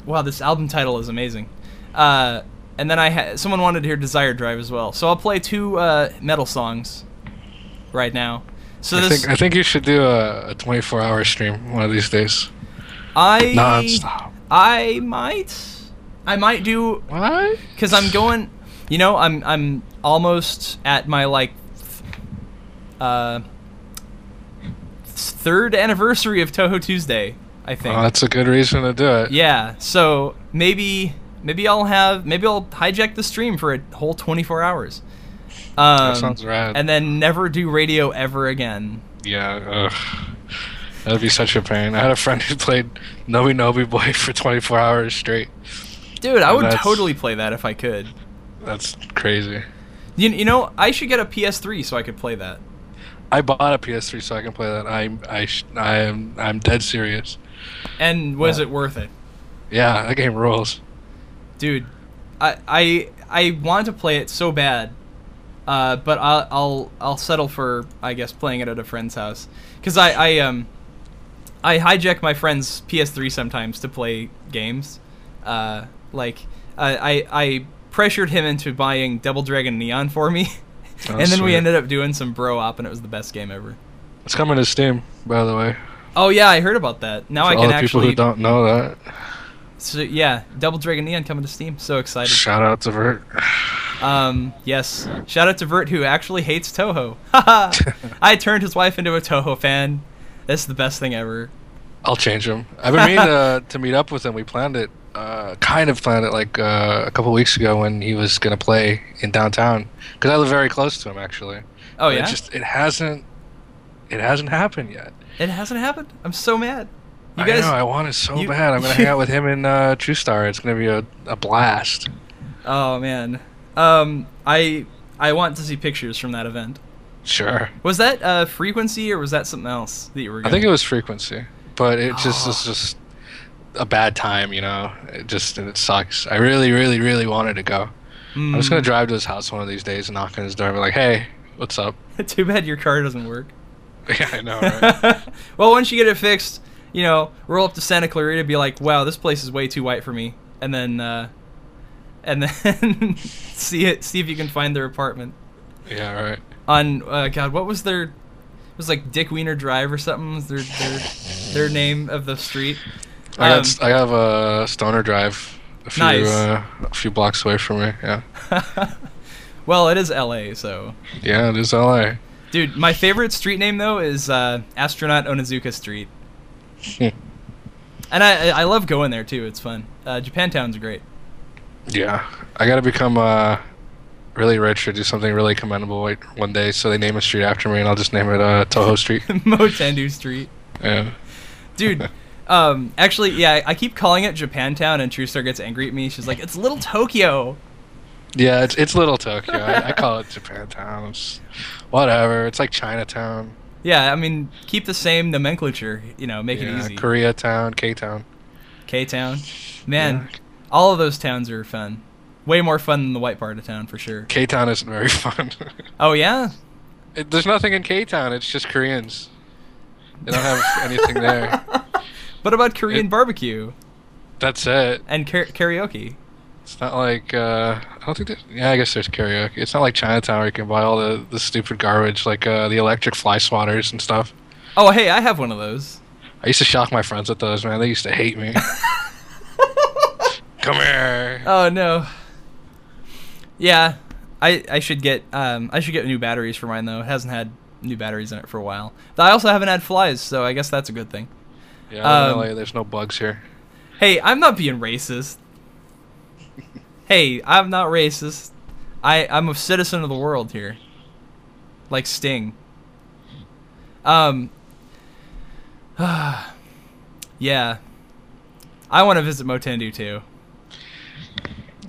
B: wow, this album title is amazing. Uh, and then I ha- someone wanted to hear Desire Drive as well, so I'll play two uh, metal songs right now. So
C: I
B: this
C: think I think you should do a, a 24 hour stream one of these days.
B: I
C: nonstop.
B: I might I might do
C: What?
B: because I'm going. You know, I'm I'm almost at my like uh third anniversary of Touhou Tuesday. I think.
C: Well, that's a good reason to do it.
B: yeah. So maybe maybe I'll have maybe I'll hijack the stream for a whole 24 hours. Um,
C: That sounds rad.
B: And then never do radio ever again.
C: Yeah. Ugh. That'd be such a pain. I had a friend who played Noby Noby Boy for 24 hours straight.
B: Dude, I
C: And
B: would totally play that if I could.
C: That's crazy.
B: You, you know, I should get a PS3 so I could play that.
C: I bought a PS3 so I can play that. I'm I sh- I am I'm dead serious.
B: And was
C: Yeah.
B: it worth it?
C: Yeah, that game rules.
B: dude i i i want to play it so bad uh but i'll i'll i'll settle for i guess playing it at a friend's house because i i um i hijack my friend's ps3 sometimes to play games uh like I i i pressured him into buying double dragon neon for me
C: Oh,
B: and then we ended up doing some bro op and it was the best game ever
C: It's coming to Steam, by the way.
B: Oh yeah i heard about that now
C: For
B: i
C: all
B: can
C: the people
B: actually
C: who don't know that,
B: so yeah double dragon neon coming to steam so excited
C: shout out to Vert.
B: Um, yes. Shout out to Vert who actually hates Touhou. I turned his wife into a Touhou fan. That's the best thing ever.
C: I'll change him. I've been meaning to, to meet up with him. We planned it, uh, kind of planned it like uh, a couple weeks ago when he was gonna play in downtown because I live very close to him actually.
B: Oh yeah.
C: It just it hasn't it hasn't happened yet.
B: It hasn't happened. I'm so mad. You
C: I
B: guys.
C: know. I want it so
B: you-
C: bad. I'm gonna hang out with him in uh, True Star. It's gonna be a, a blast.
B: Oh man. Um, I I want to see pictures from that event.
C: Sure.
B: Was that uh frequency or was that something else that you were?
C: I think it was frequency, but it just
B: Oh.
C: is just a bad time, you know. It just and it sucks. I really, really, really wanted to go. I'm just
B: Mm.
C: gonna drive to his house one of these days and knock on his door and be like, "Hey, what's up?"
B: Too bad your car doesn't work.
C: yeah, I know, right?
B: well, once you get it fixed, you know, roll up to Santa Clarita, be like, "Wow, this place is way too white for me," and then, uh, and then see it, see if you can find their apartment
C: yeah, right.
B: on. Uh, God, what was their? It was like Dick Wiener Drive or something. Was their their their name of the street?
C: I
B: Um,
C: got I have a Stoner Drive a few
B: Nice.
C: uh, a few blocks away from me. Yeah,
B: well, it is L.A., so.
C: yeah, it is LA.
B: Dude, my favorite street name though is uh, Astronaut Onizuka Street, and I I I love going there too. It's fun. Uh, Japantown's great.
C: Yeah, I gotta become uh, really rich or do something really commendable like, one day. So they name a street after me, and I'll just name it uh, Touhou Street.
B: MowtenDoo Street.
C: Yeah.
B: dude um actually yeah i keep calling it japantown and true star gets angry at me she's like it's little tokyo
C: Yeah, it's it's little Tokyo. I, I call it Japantown. It's whatever. It's like Chinatown.
B: yeah i mean keep the same nomenclature you know make
C: yeah,
B: it easy
C: Koreatown, K-Town.
B: k-town man
C: Yeah.
B: all of those towns are fun way more fun than the white part of town for sure
C: K-Town isn't very fun.
B: oh yeah
C: it, there's nothing in K-Town. It's just Koreans. They don't have anything there.
B: what about korean
C: It-
B: barbecue
C: That's it.
B: and kar- karaoke
C: It's not like uh, I don't think. Yeah, I guess there's karaoke. It's not like Chinatown where you can buy all the, the stupid garbage like uh, the electric fly swatters and stuff.
B: oh hey i have one of those
C: I used to shock my friends with those. Man, they used to hate me. Come here.
B: oh no yeah i i should get um i should get new batteries for mine though it hasn't had new batteries in it for a while i also haven't had flies so i guess that's a good thing
C: Yeah,
B: um,
C: LA, there's no bugs here.
B: Hey, I'm not being racist. Hey, I'm not racist. I I'm a citizen of the world here. Like Sting. Um Yeah. I want to visit MowtenDoo too.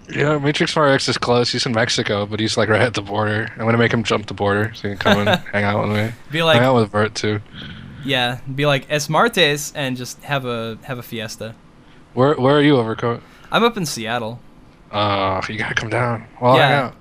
C: Yeah, Matrix 4X is close. He's in Mexico, but he's like right at the border. I'm gonna make him jump the border so he can come and hang out with me.
B: Be like
C: hang out with Vert too.
B: yeah, be like Es Martes and just have a have a fiesta.
C: Where Where are you, Overcoat?
B: I'm up in Seattle.
C: Uh, you gotta come down. Well,
B: Yeah.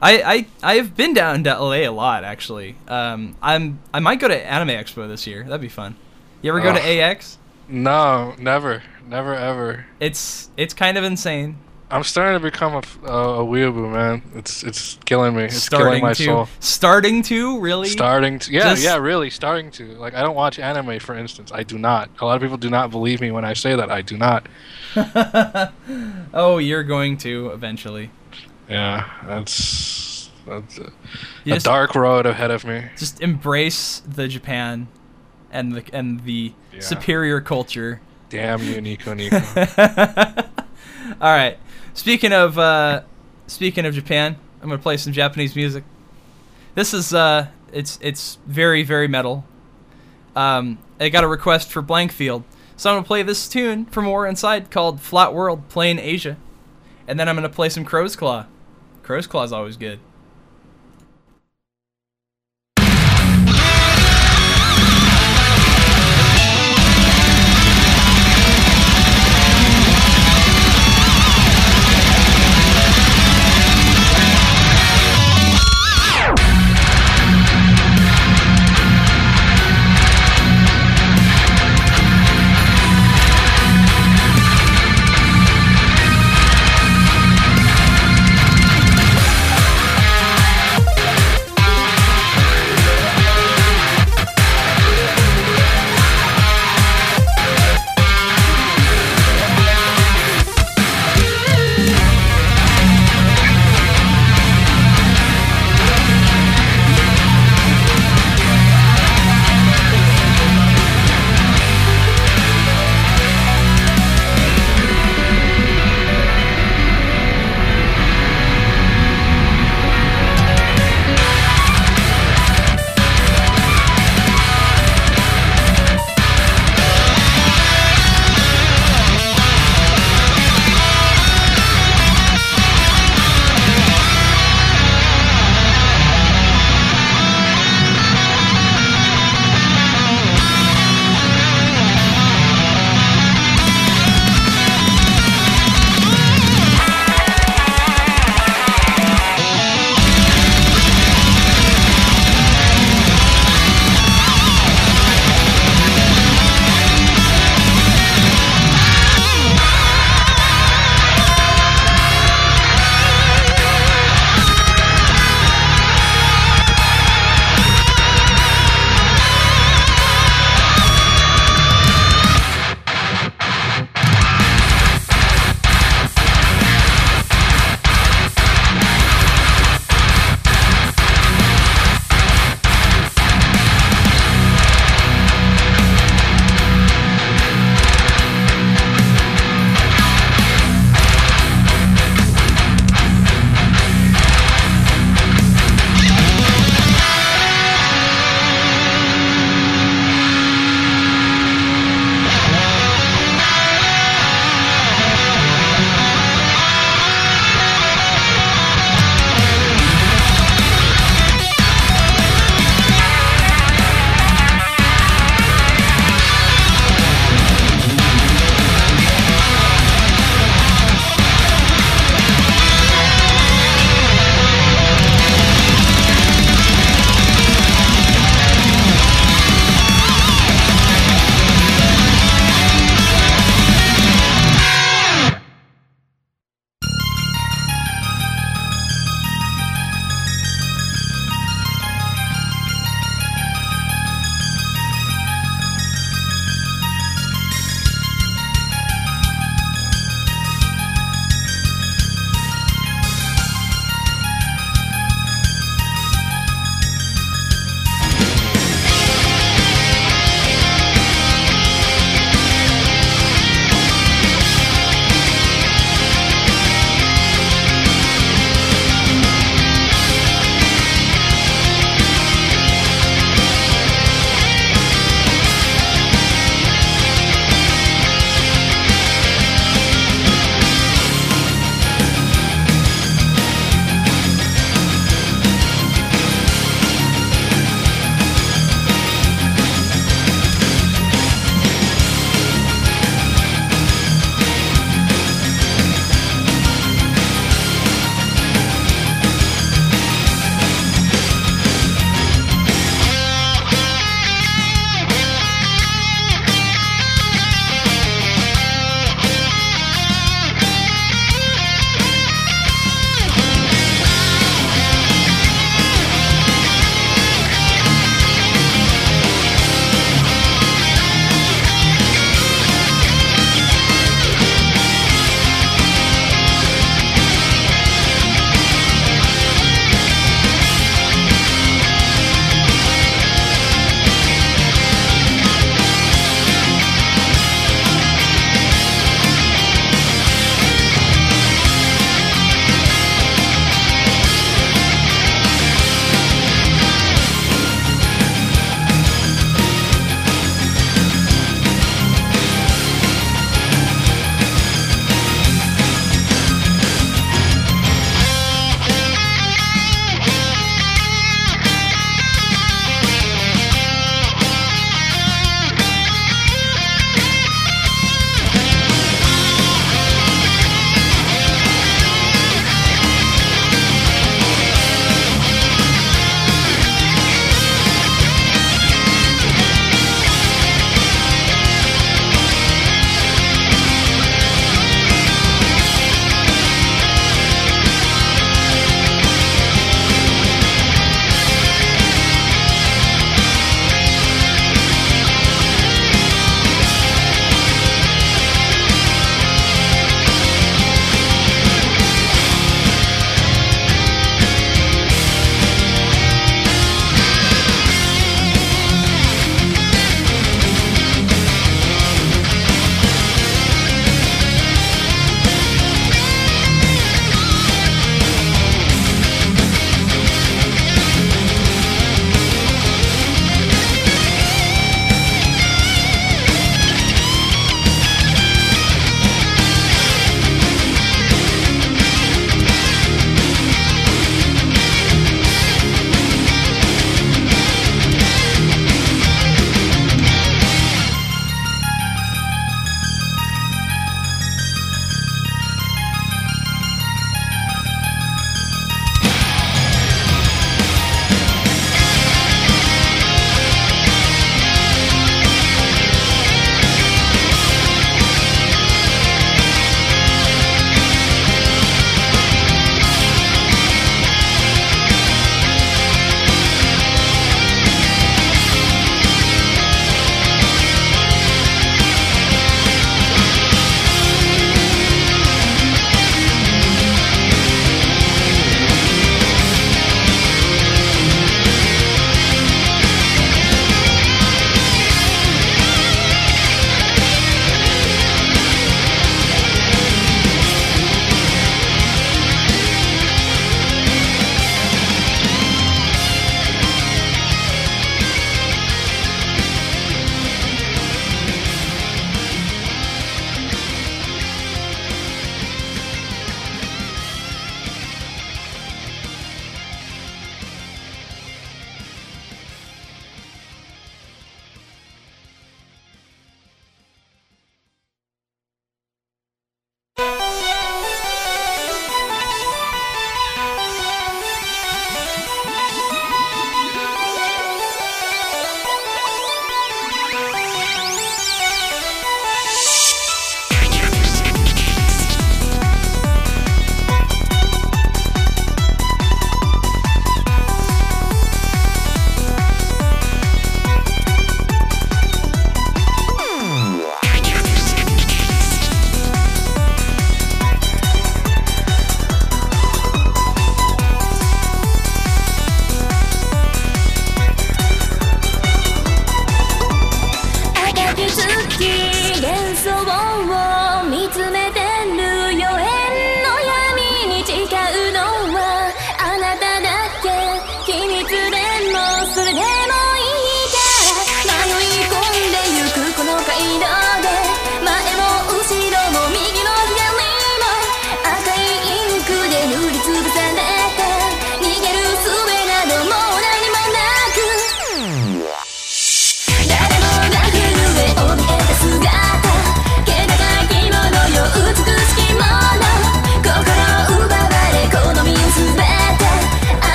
B: I, I I've been down to LA a lot actually. Um, I'm I might go to Anime Expo this year. That'd be fun. You ever go to AX?
C: No, never, never, ever.
B: It's it's kind of insane.
C: I'm starting to become a weeaboo, man. It's it's killing me. It's
B: starting
C: killing my
B: to
C: soul.
B: starting to really
C: Starting to, yeah,
B: Just-
C: yeah, really starting to. Like, I don't watch anime, for instance. I do not. A lot of people do not believe me when I say that. I do not.
B: oh you're going to eventually
C: Yeah, that's that's a, a dark road ahead of me.
B: just embrace the Japan and the and the
C: Yeah.
B: superior culture
C: Damn you, Nico, Nico.
B: All right. Speaking of uh, speaking of Japan, I'm gonna play some Japanese music. This is uh, it's it's very very metal. Um, I got a request for Blankfield, so I'm gonna play this tune from War Inside called "Flat World" Plain Asia, and then I'm gonna play some Crow's Claw. Crow's Claw is always good.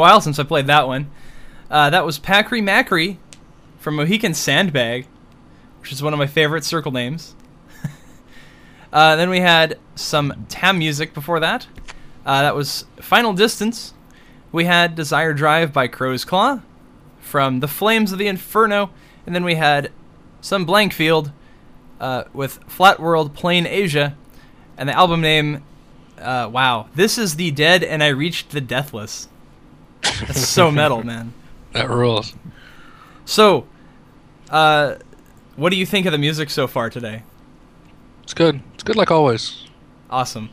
B: While since I played that one. Uh, that was Packery Mackery from Mohican Sandbag, which is one of my favorite circle names. uh, then we had some TAMUSIC before that. Uh, that was Final Distance. We had Desire Drive by Crow's Claw from The Flames of the Inferno. And then we had some Blankfield uh, with Flat World Plain Asia. And the album name, uh, wow, this is The Dead and I Reached the Deathless. That's so metal, man.
C: That rules.
B: So, uh, what do you think of the music so far today?
C: It's good. It's good like always.
B: Awesome.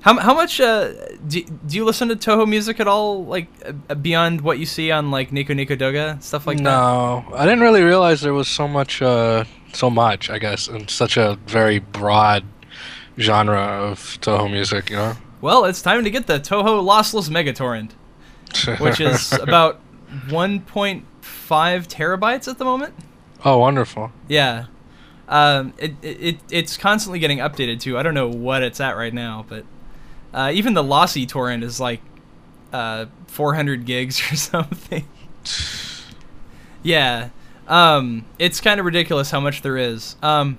B: How, how much uh, do, do you listen to Touhou music at all? Like uh, beyond what you see on like Nico Nico Douga stuff like that.
C: no, I didn't really realize there was so much, uh, so much, I guess, and such a very broad genre of Touhou music, you know?
B: Well, it's time to get the Touhou lossless Megatorrent, which is about 1.5 terabytes at the moment.
C: oh, wonderful.
B: Yeah. Um, it, it it's constantly getting updated too. I don't know what it's at right now, but uh, even the lossy torrent is like uh, 400 gigs or something. yeah. Um, it's kind of ridiculous how much there is. Um,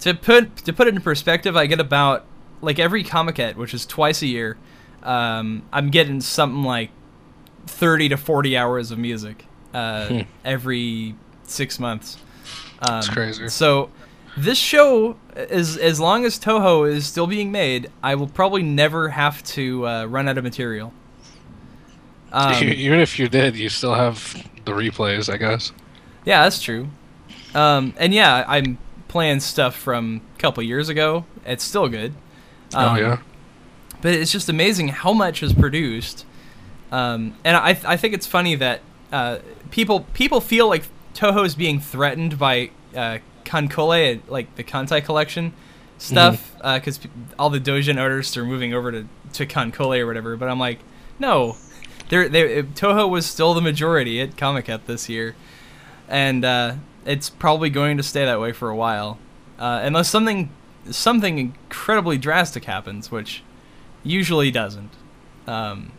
B: to put to put it in perspective, I get about like every Comiket, which is twice a year. Um, I'm getting something like 30 to 40 hours of music uh,
C: Hmm.
B: every six months. Um,
C: It's crazy.
B: So this show, as as long as Touhou is still being made, I will probably never have to uh, run out of material. Um,
C: Even if you did, you still have the replays, I guess.
B: yeah, that's true. Um, and yeah, I'm playing stuff from a couple years ago. It's still good.
C: oh,
B: Um,
C: yeah.
B: but it's just amazing how much is produced. Um, and I, I think it's funny that uh, people people feel like Touhou is being threatened by uh, KanColle, like the Kantai collection stuff, because all the doujin artists are moving over to to KanColle or whatever. But I'm like, no, they're, they Touhou was still the majority at Comic-Con this year, and uh, it's probably going to stay that way for a while, uh, unless something something incredibly drastic happens, which usually doesn't. Um,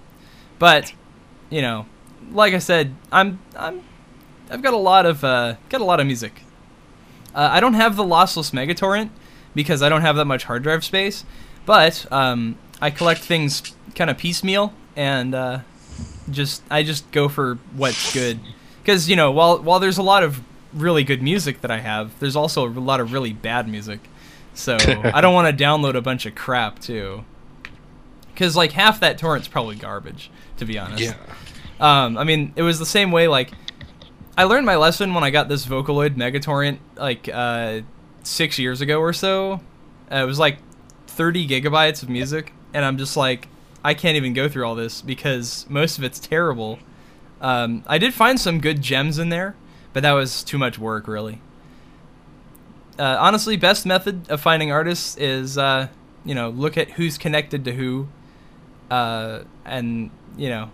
B: but you know, like I said, I'm I'm I've got a lot of uh, got a lot of music. Uh, I don't have the lossless Megatorrent because I don't have that much hard drive space, but um, I collect things kind of piecemeal and uh, just I just go for what's good. Because you know, while while there's a lot of really good music that I have, there's also a lot of really bad music. So I don't want to download a bunch of crap too. Because like half that torrent's probably garbage, to be honest.
C: Yeah.
B: Um, I mean, it was the same way. Like, I learned my lesson when I got this Vocaloid Megatorrent like uh, six years ago or so. Uh, it was like 30 gigabytes of music, and I'm just like, I can't even go through all this because most of it's terrible. Um, I did find some good gems in there, but that was too much work, really. Uh, honestly, best method of finding artists is, uh, you know, look at who's connected to who, uh, and you know,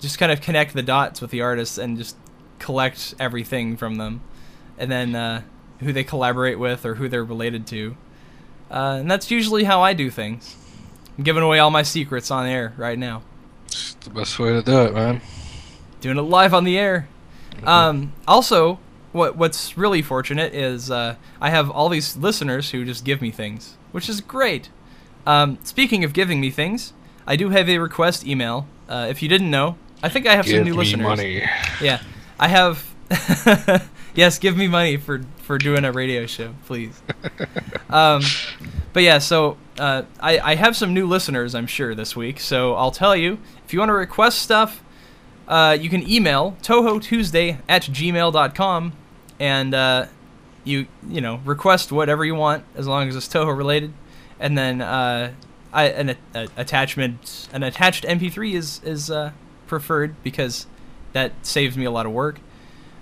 B: just kind of connect the dots with the artists and just collect everything from them, and then uh, who they collaborate with or who they're related to. Uh, and that's usually how I do things. I'm giving away all my secrets on air right now.
C: It's the best way to do it, man.
B: Doing it live on the air. Um, also, what what's really fortunate is uh, I have all these listeners who just give me things, which is great. Um, speaking of giving me things, I do have a request email. Uh, if you didn't know, I think I have some
C: Give
B: new
C: me
B: listeners.
C: money.
B: Yeah, I have. yes, give me money for for doing a radio show, please. um, but yeah, so uh, I I have some new listeners, I'm sure this week. So I'll tell you if you want to request stuff, uh, you can email Touhou Tuesday at gmail.com and uh, you you know request whatever you want as long as it's Touhou related, and then uh, I, an a, attachment an attached MP3 is is uh, preferred because that saves me a lot of work.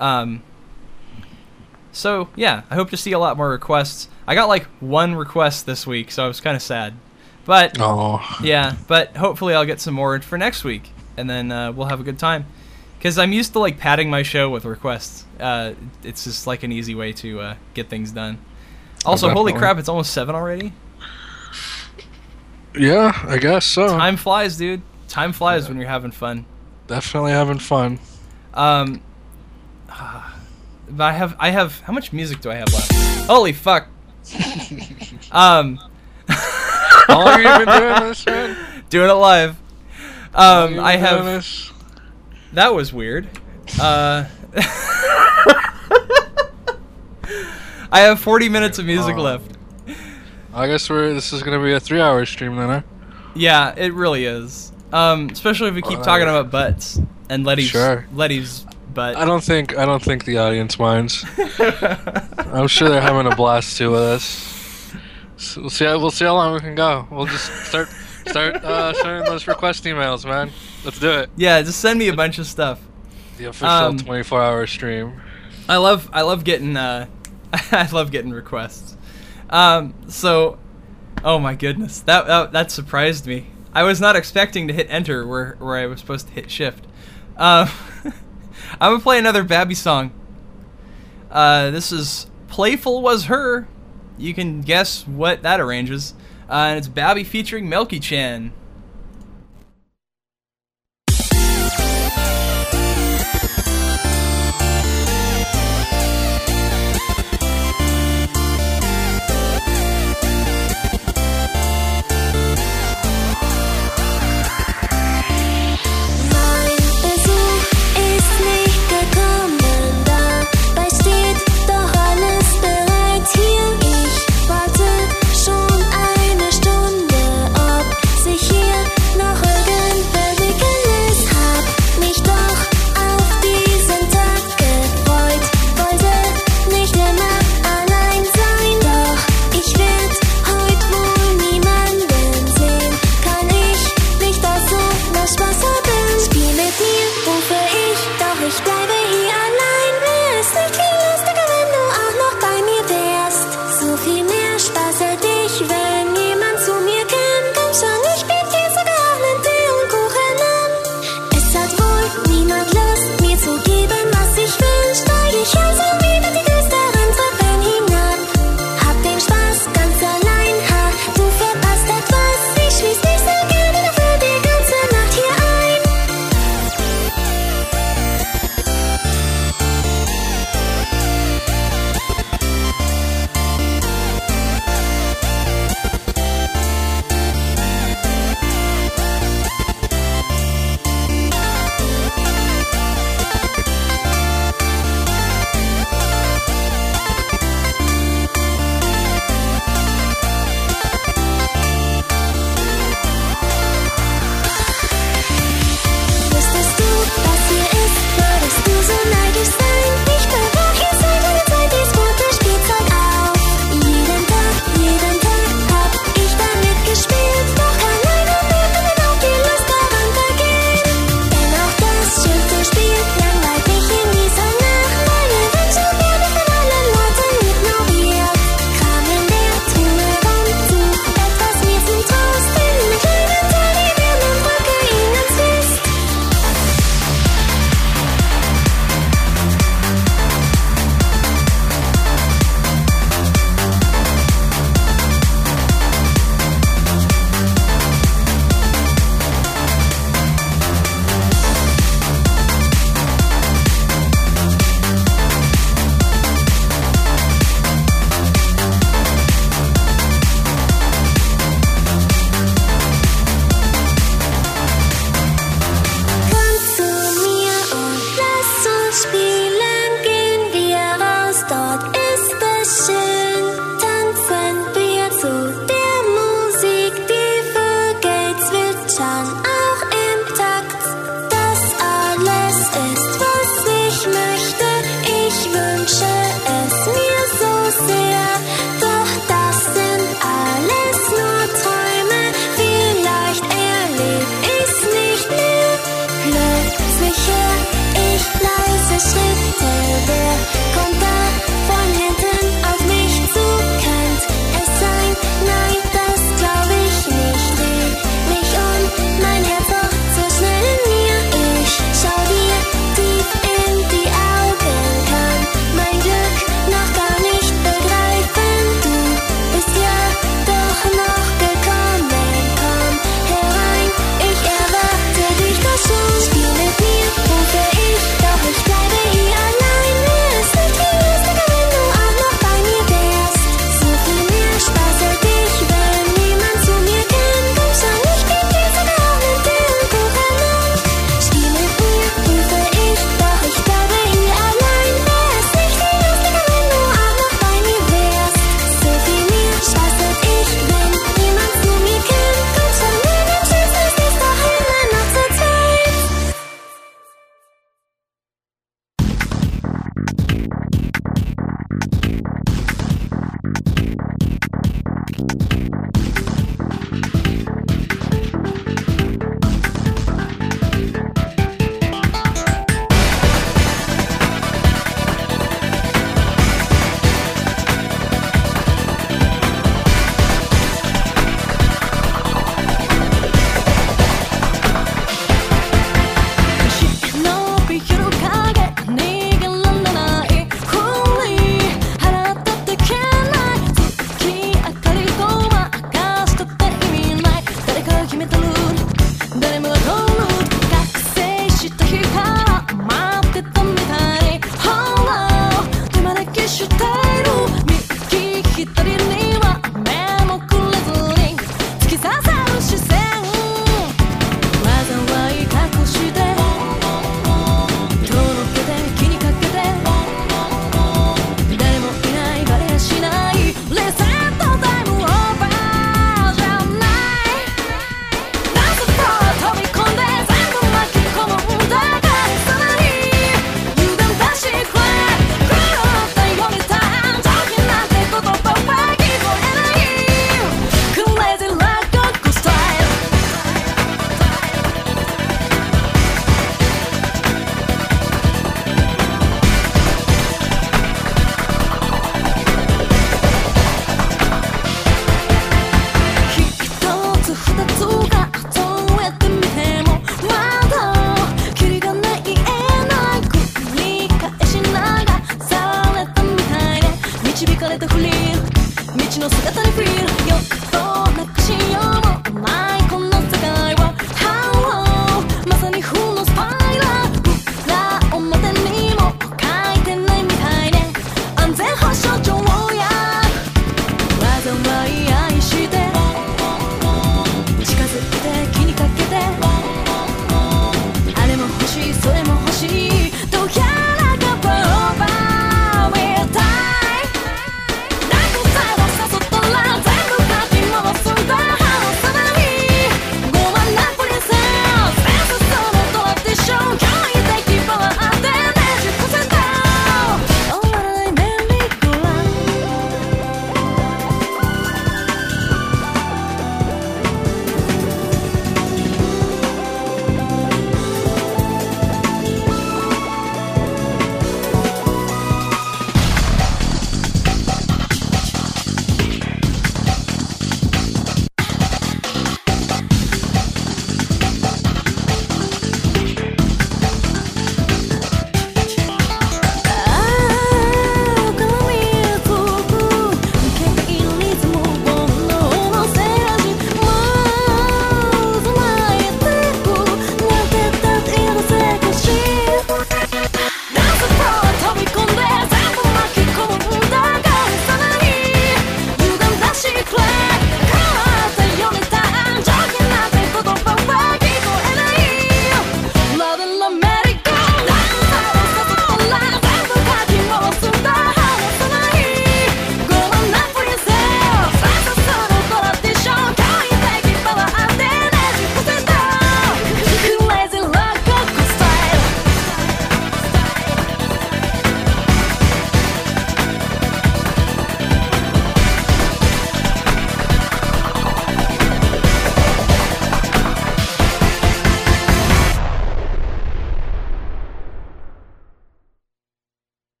B: Um, so yeah, I hope to see a lot more requests. I got like one request this week, so I was kind of sad. But
C: Oh,
B: yeah, but hopefully I'll get some more for next week, and then uh, we'll have a good time. Because I'm used to like padding my show with requests. Uh, it's just like an easy way to uh, get things done. Also, holy crap, it's almost seven already.
C: Yeah, I guess so.
B: Time flies, dude. time flies when you're having fun.
C: Definitely having fun.
B: Um, but I have I have how much music do I have left? Holy fuck! um,
C: How long have you been doing this, man?
B: doing it live. Um,
C: long have you
B: I have
C: this?
B: that was weird. Uh, I have 40 minutes of music
C: Oh.
B: left.
C: I guess we're. This is gonna be a three-hour stream then, huh?
B: Yeah, it really is. Um, especially if we keep talking about butts and Letty's
C: Sure.
B: Letty's butt.
C: I don't think. I don't think the audience minds. I'm sure they're having a blast too with us. So we'll see. How, we'll see how long we can go. We'll just start. Start uh, sending those request emails, man. Let's do it.
B: yeah, just send me a bunch of stuff.
C: The official
B: Um,
C: 24-hour stream.
B: I love I love getting uh I love getting requests. Um so oh my goodness. That that, that surprised me. I was not expecting to hit enter where where I was supposed to hit shift. Um I'm to play another Babby song. Uh this is Playful Was Her. You can guess what that arranges. Uh, and it's Babby featuring Melky Chan.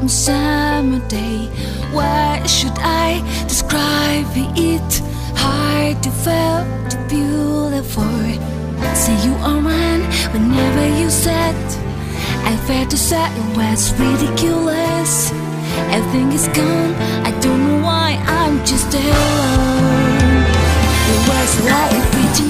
E: on summer day. Why should I describe it? Hard to feel beautiful. Say you are mine whenever you said. I felt say it was ridiculous. Everything is gone. I don't know why I'm just alone. It was like reaching.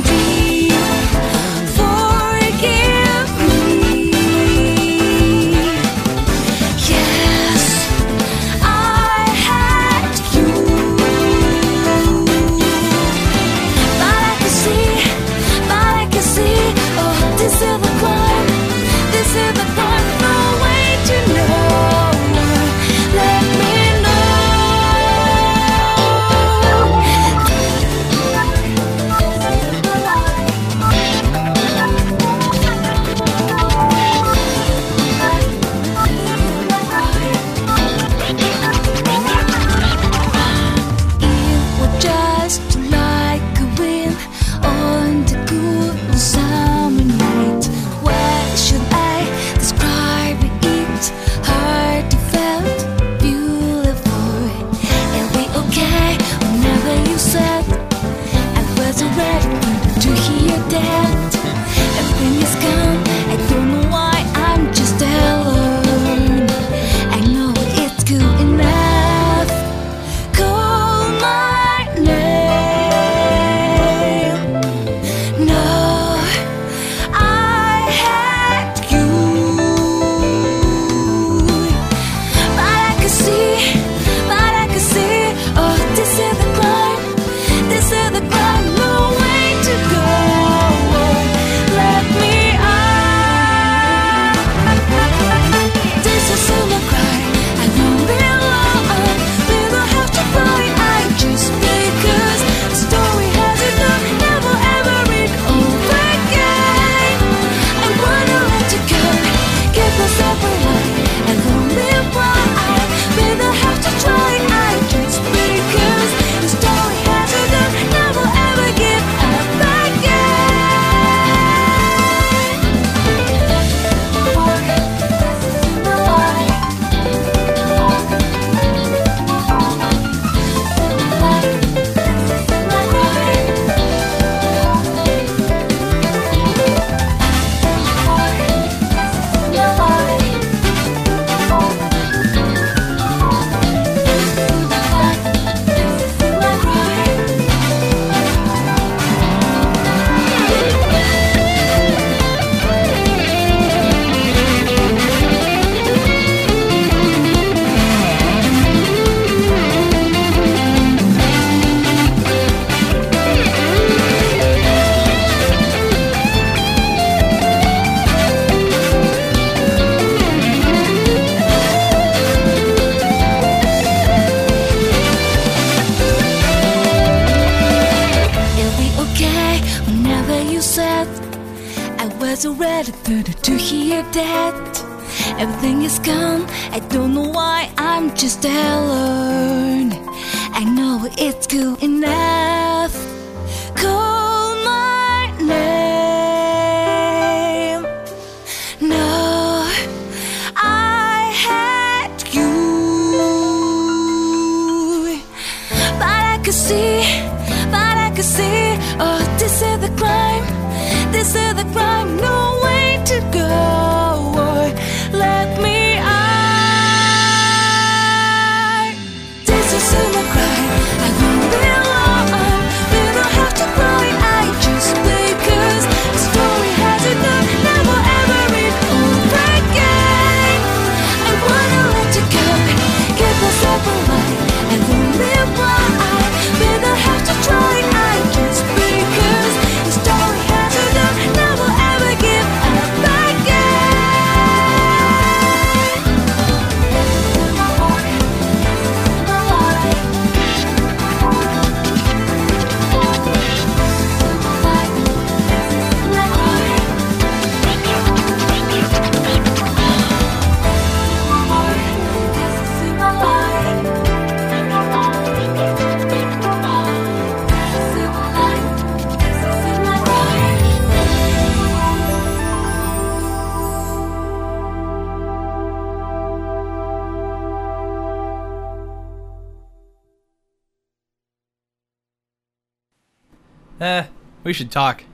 E: We
B: should talk.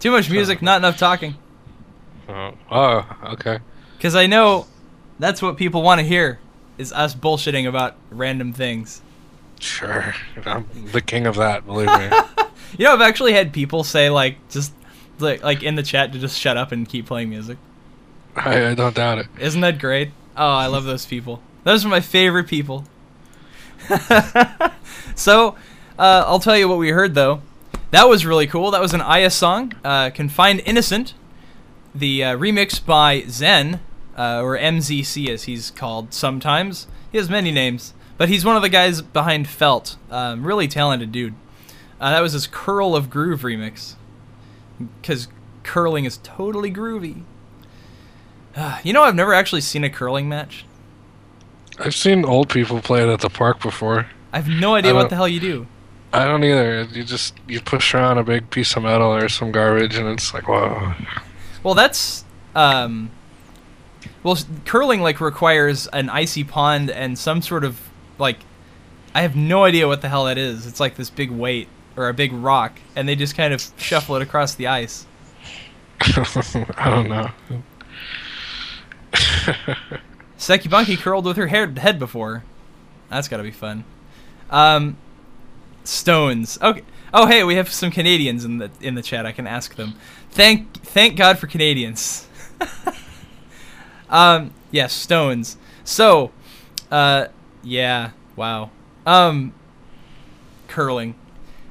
B: Too much music, not enough talking.
C: Oh, oh, okay.
B: Because I know that's what people want to hear is us bullshitting about random things.
C: Sure. I'm the king of that, believe me.
B: You know, I've actually had people say like just like like in the chat to just shut up and keep playing music.
C: I, I don't doubt it.
B: Isn't that great? Oh, I love those people. Those are my favorite people. so, uh, I'll tell you what we heard though. That was really cool. That was an Aya song, uh, "Confined Innocent," the uh, remix by Zen, uh, or MZC as he's called sometimes. He has many names, but he's one of the guys behind Felt. Um, really talented dude. Uh, that was his "Curl of Groove" remix, because curling is totally groovy. Uh, you know, I've never actually seen a curling match.
C: I've seen old people play it at the park before.
B: I have no idea what the hell you do.
C: I don't either. You just you push around a big piece of metal or some garbage, and it's like whoa.
B: Well, that's um, well, curling like requires an icy pond and some sort of like, I have no idea what the hell that is. It's like this big weight or a big rock, and they just kind of shuffle it across the ice.
C: I don't know.
B: Sekibanki curled with her hair, head before. That's got to be fun. Um, Stones. Okay. Oh, hey, we have some Canadians in the in the chat. I can ask them. Thank thank God for Canadians. um, yes, Stones. So, uh, yeah, wow. Um, curling.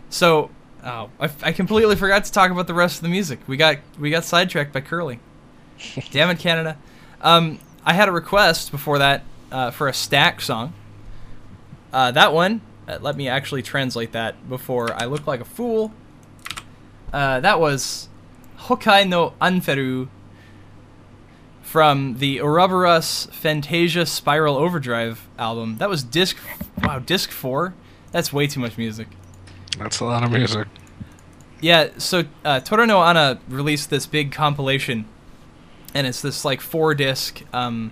B: So, oh, I, I completely forgot to talk about the rest of the music. We got we got sidetracked by curling. Damn it, Canada. Um, I had a request before that uh, for a stack song. Uh, that one, uh, let me actually translate that before I look like a fool. Uh, that was Hokai no Anferu from the Ouroboros Fantasia Spiral Overdrive album. That was disc, wow, disc four. That's way too much music.
C: That's a lot of music.
B: Yeah, so uh, Tora no Ana released this big compilation, and it's this like four disc um,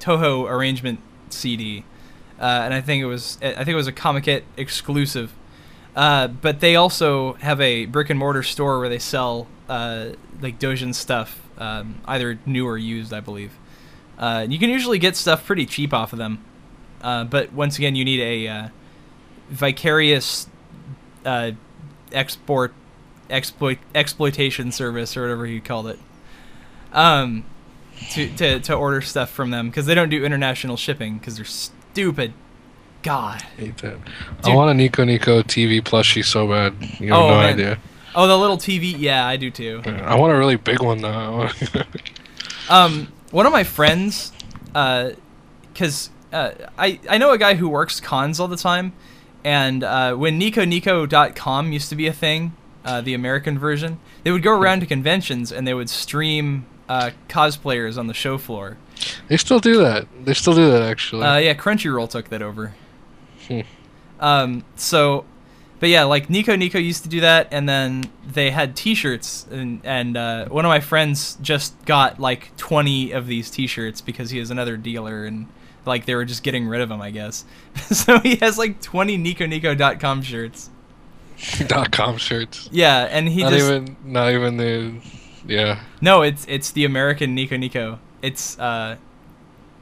B: Touhou arrangement CD, uh, and I think it was I think it was a Comiket exclusive. Uh, but they also have a brick and mortar store where they sell uh, like doujin stuff, um, either new or used, I believe. Uh, you can usually get stuff pretty cheap off of them, uh, but once again, you need a uh, vicarious export exploit exploitation service or whatever you called it um to to, to order stuff from them because they don't do international shipping because they're stupid god
C: Hate that. I want a Nico Nico TV plushie so bad. You have
B: Oh,
C: no
B: man.
C: idea.
B: oh the little tv yeah i do too
C: I want a really big one though.
B: um one of my friends uh because uh, I, I know a guy who works cons all the time and uh, when niconico.com used to be a thing uh, the American version. They would go around to conventions and they would stream uh, cosplayers on the show floor.
C: They still do that. They still do that actually.
B: Uh, yeah, Crunchyroll took that over.
C: Hmm.
B: Um, so, but yeah, like Nico Nico used to do that, and then they had T-shirts, and and uh, one of my friends just got like twenty of these T-shirts because he is another dealer, and like they were just getting rid of them, I guess. so he has like twenty NicoNico.com shirts.
C: Dot com shirts.
B: Yeah, and he
C: not
B: just
C: even not even the yeah.
B: no, it's it's the American Nico Nico. It's uh,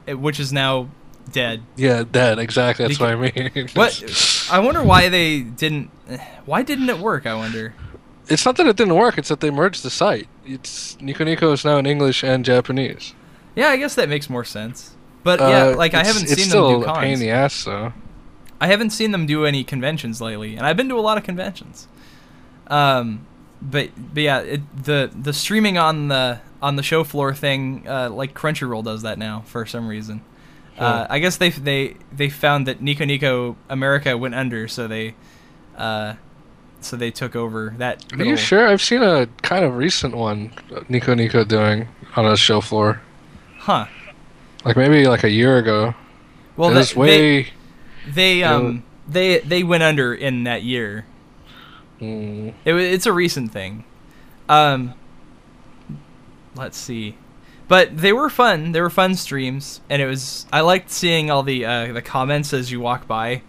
B: it, which is now dead.
C: Yeah, dead. exactly. That's
B: Nico-
C: what I mean.
B: What? I wonder why they didn't. Why didn't it work? I wonder.
C: It's not that it didn't work. It's that they merged the site. It's Nico Nico is now in English and Japanese.
B: Yeah, I guess that makes more sense. But yeah,
C: Uh,
B: like I haven't seen them do
C: a pain in the ass though.
B: I haven't seen them do any conventions lately, and I've been to a lot of conventions. Um, but but yeah, it, the the streaming on the on the show floor thing, uh, like Crunchyroll does that now for some reason. Uh, I guess they they they found that Nico Nico America went under, so they uh, so they took over that.
C: Are
B: little-
C: you sure? I've seen a kind of recent one uh, Nico Nico doing on a show floor.
B: Huh.
C: Like maybe like a year ago.
B: Well, that-
C: way.
B: They
C: Yeah.
B: um they they went under in that year.
C: Mm,
B: It, it's a recent thing. Um, let's see, but they were fun. They were fun streams, and it was. I liked seeing all the uh, the comments as you walk by.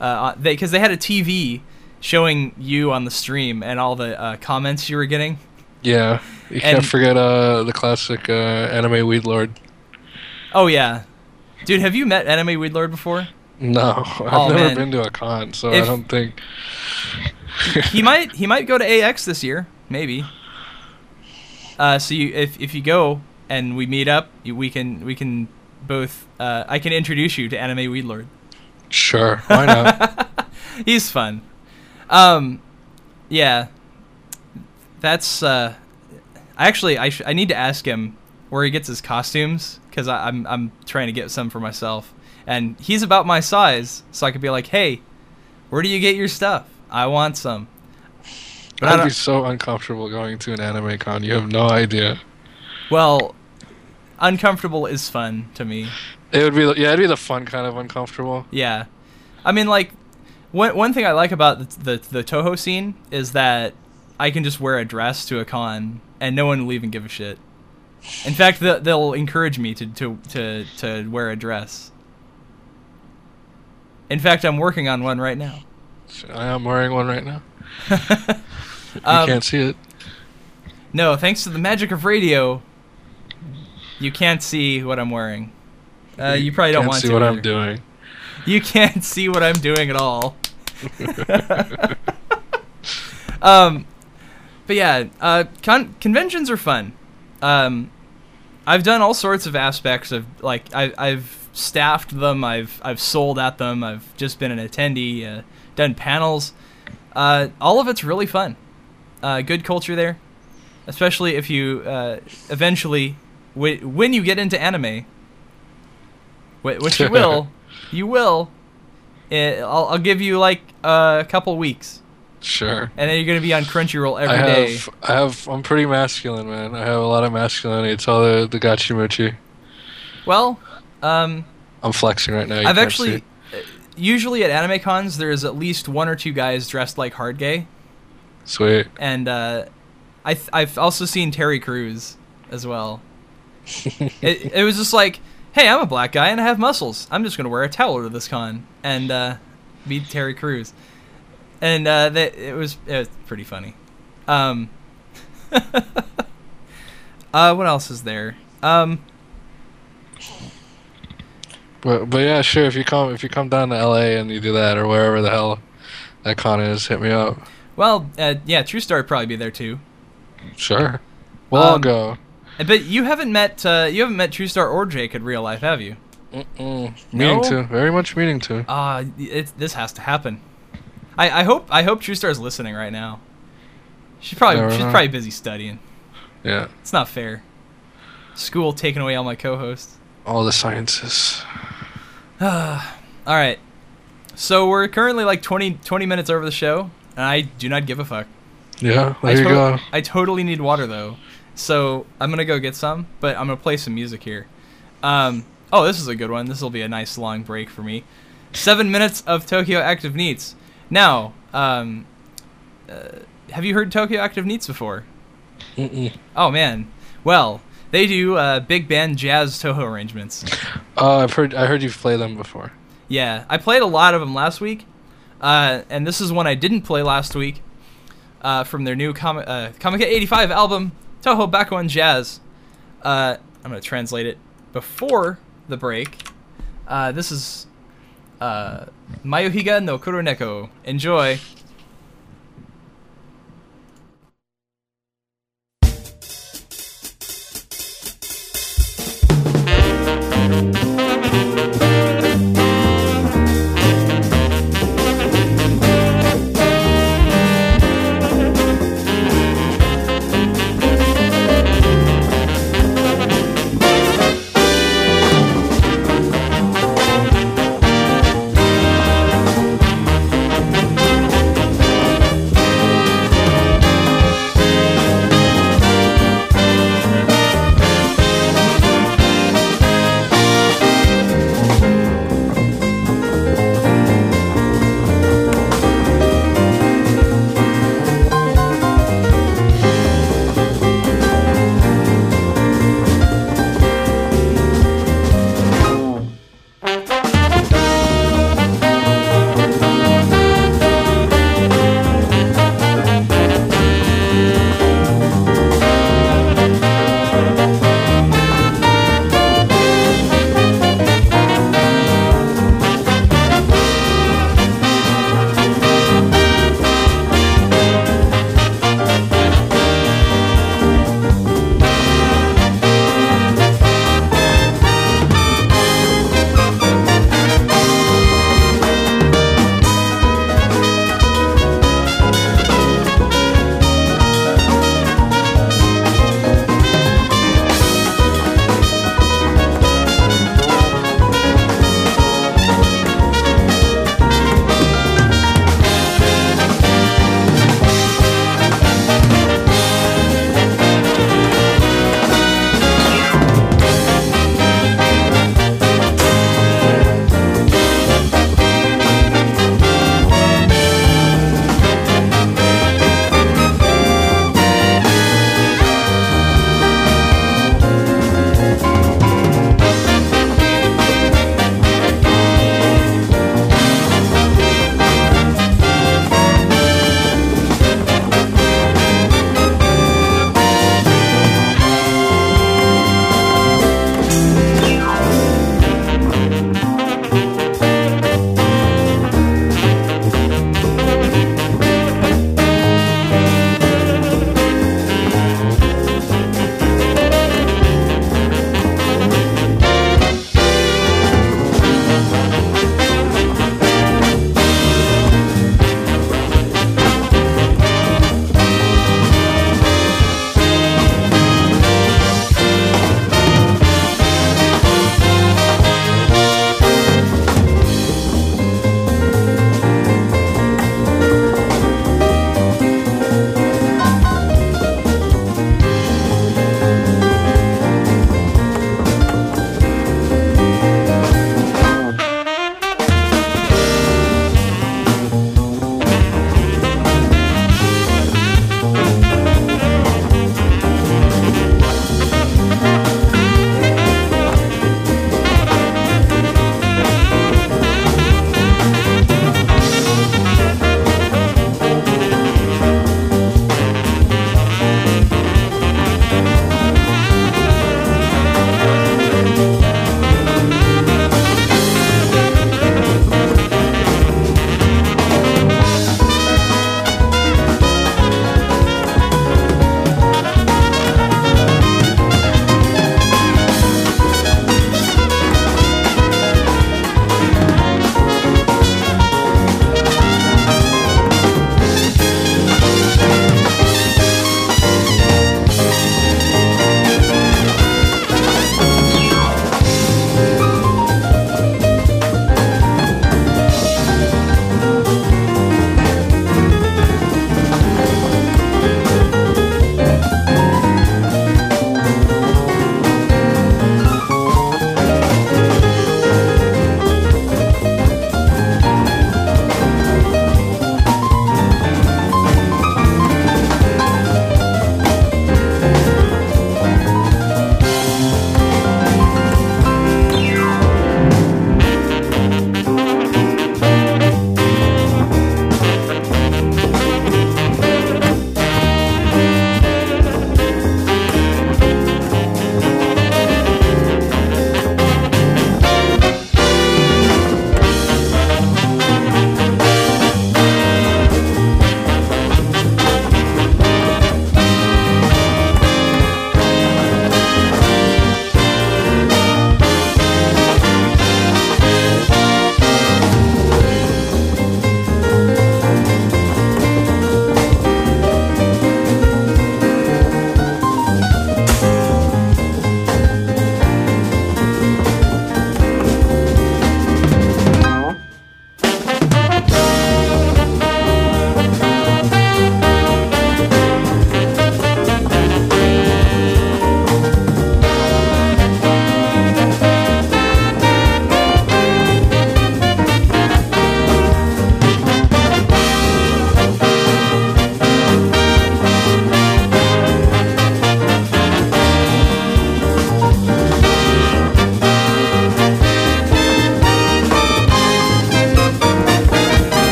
B: Uh, they because they had a TV showing you on the stream and all the uh, comments you were getting.
C: yeah, you
B: And-
C: can't forget uh the classic uh, anime Weed Lord.
B: Oh yeah, dude, have you met Anime Weed Lord before?
C: No, I've
B: Oh,
C: never
B: man.
C: been to a con, so
B: If-
C: I don't think.
B: he might he might go to AX this year, maybe. Uh, so you if if you go and we meet up, you, we can we can both uh, I can introduce you to Anime Weed Lord.
C: Sure, why not?
B: He's fun. Um, yeah, that's uh, actually I sh- I need to ask him where he gets his costumes because I'm I'm trying to get some for myself, and he's about my size, so I could be like, hey, where do you get your stuff? I want some.
C: I'd be so uncomfortable going to an anime con. You have no idea.
B: Well, uncomfortable is fun to me.
C: It would be yeah, it'd be the fun kind of uncomfortable.
B: Yeah, I mean, like one one thing I like about the, the the Touhou scene is that I can just wear a dress to a con and no one will even give a shit. In fact, the, they'll encourage me to, to to to wear a dress. In fact, I'm working on one right now.
C: I am wearing one right now. You
B: Um,
C: can't see it.
B: No, thanks to the magic of radio, you can't see what I'm wearing. Uh, you probably don't want
C: see
B: to.
C: See what
B: either.
C: I'm doing.
B: You can't see what I'm doing at all. um, but yeah, uh, con- conventions are fun. Um, I've done all sorts of aspects of like I, I've staffed them, I've I've sold at them, I've just been an attendee, uh, done panels. Uh, all of it's really fun. Uh, good culture there, especially if you uh, eventually, w- when you get into anime, wh- which you will, you will. eh, I'll, I'll give you like a couple weeks,
C: Sure.
B: and then you're gonna be on Crunchyroll every
C: I
B: day.
C: have, I have, I'm pretty masculine, man. I have a lot of masculinity. It's all the the gachimuchi.
B: Well, um,
C: I'm flexing right now. you
B: I've actually,
C: it.
B: uh, usually at anime cons, there's at least one or two guys dressed like hard gay,
C: sweet.
B: and uh, I th- I've also seen Terry Crews as well. it, it was just like, hey, I'm a black guy and I have muscles. I'm just gonna wear a towel to this con and uh, be Terry Crews, and uh, that it was it was pretty funny. Um, uh, what else is there? Um,
C: But but yeah, sure. If you come if you come down to LA and you do that or wherever the hell that con is, hit me up.
B: Well, uh, yeah, True Star would probably be there too.
C: Sure. We'll
B: Um,
C: go.
B: But you haven't met uh, you haven't met True Star or Jake in real life, have you?
C: Mm-mm. Meaning
B: No?
C: to. Very much meaning to.
B: Uh it, this has to happen. I, I hope I hope True Star's listening right now. She's probably
C: Never
B: she's
C: know.
B: probably busy studying.
C: Yeah.
B: It's not fair. School taking away all my co-hosts.
C: All the sciences.
B: all right. So we're currently like 20, 20 minutes over the show, and I do not give a fuck.
C: Yeah, there
B: I,
C: you
B: to-
C: go.
B: I totally need water though, so I'm gonna go get some. But I'm gonna play some music here. Um, oh, this is a good one. This will be a nice long break for me. Seven minutes of Tokyo Active NEETs. Now, um, uh, have you heard Tokyo Active NEETs before?
C: Mm-mm.
B: Oh man. Well, they do uh, big band jazz Touhou arrangements.
C: Uh, I've heard I heard you've played them before.
B: Yeah, I played a lot of them last week, uh, and this is one I didn't play last week uh, from their new Com- uh, Comic 85 album, Touhou Bakuon Jazz. Uh, I'm going to translate it before the break. Uh, this is uh, Mayohiga no Kuroneko. Enjoy.「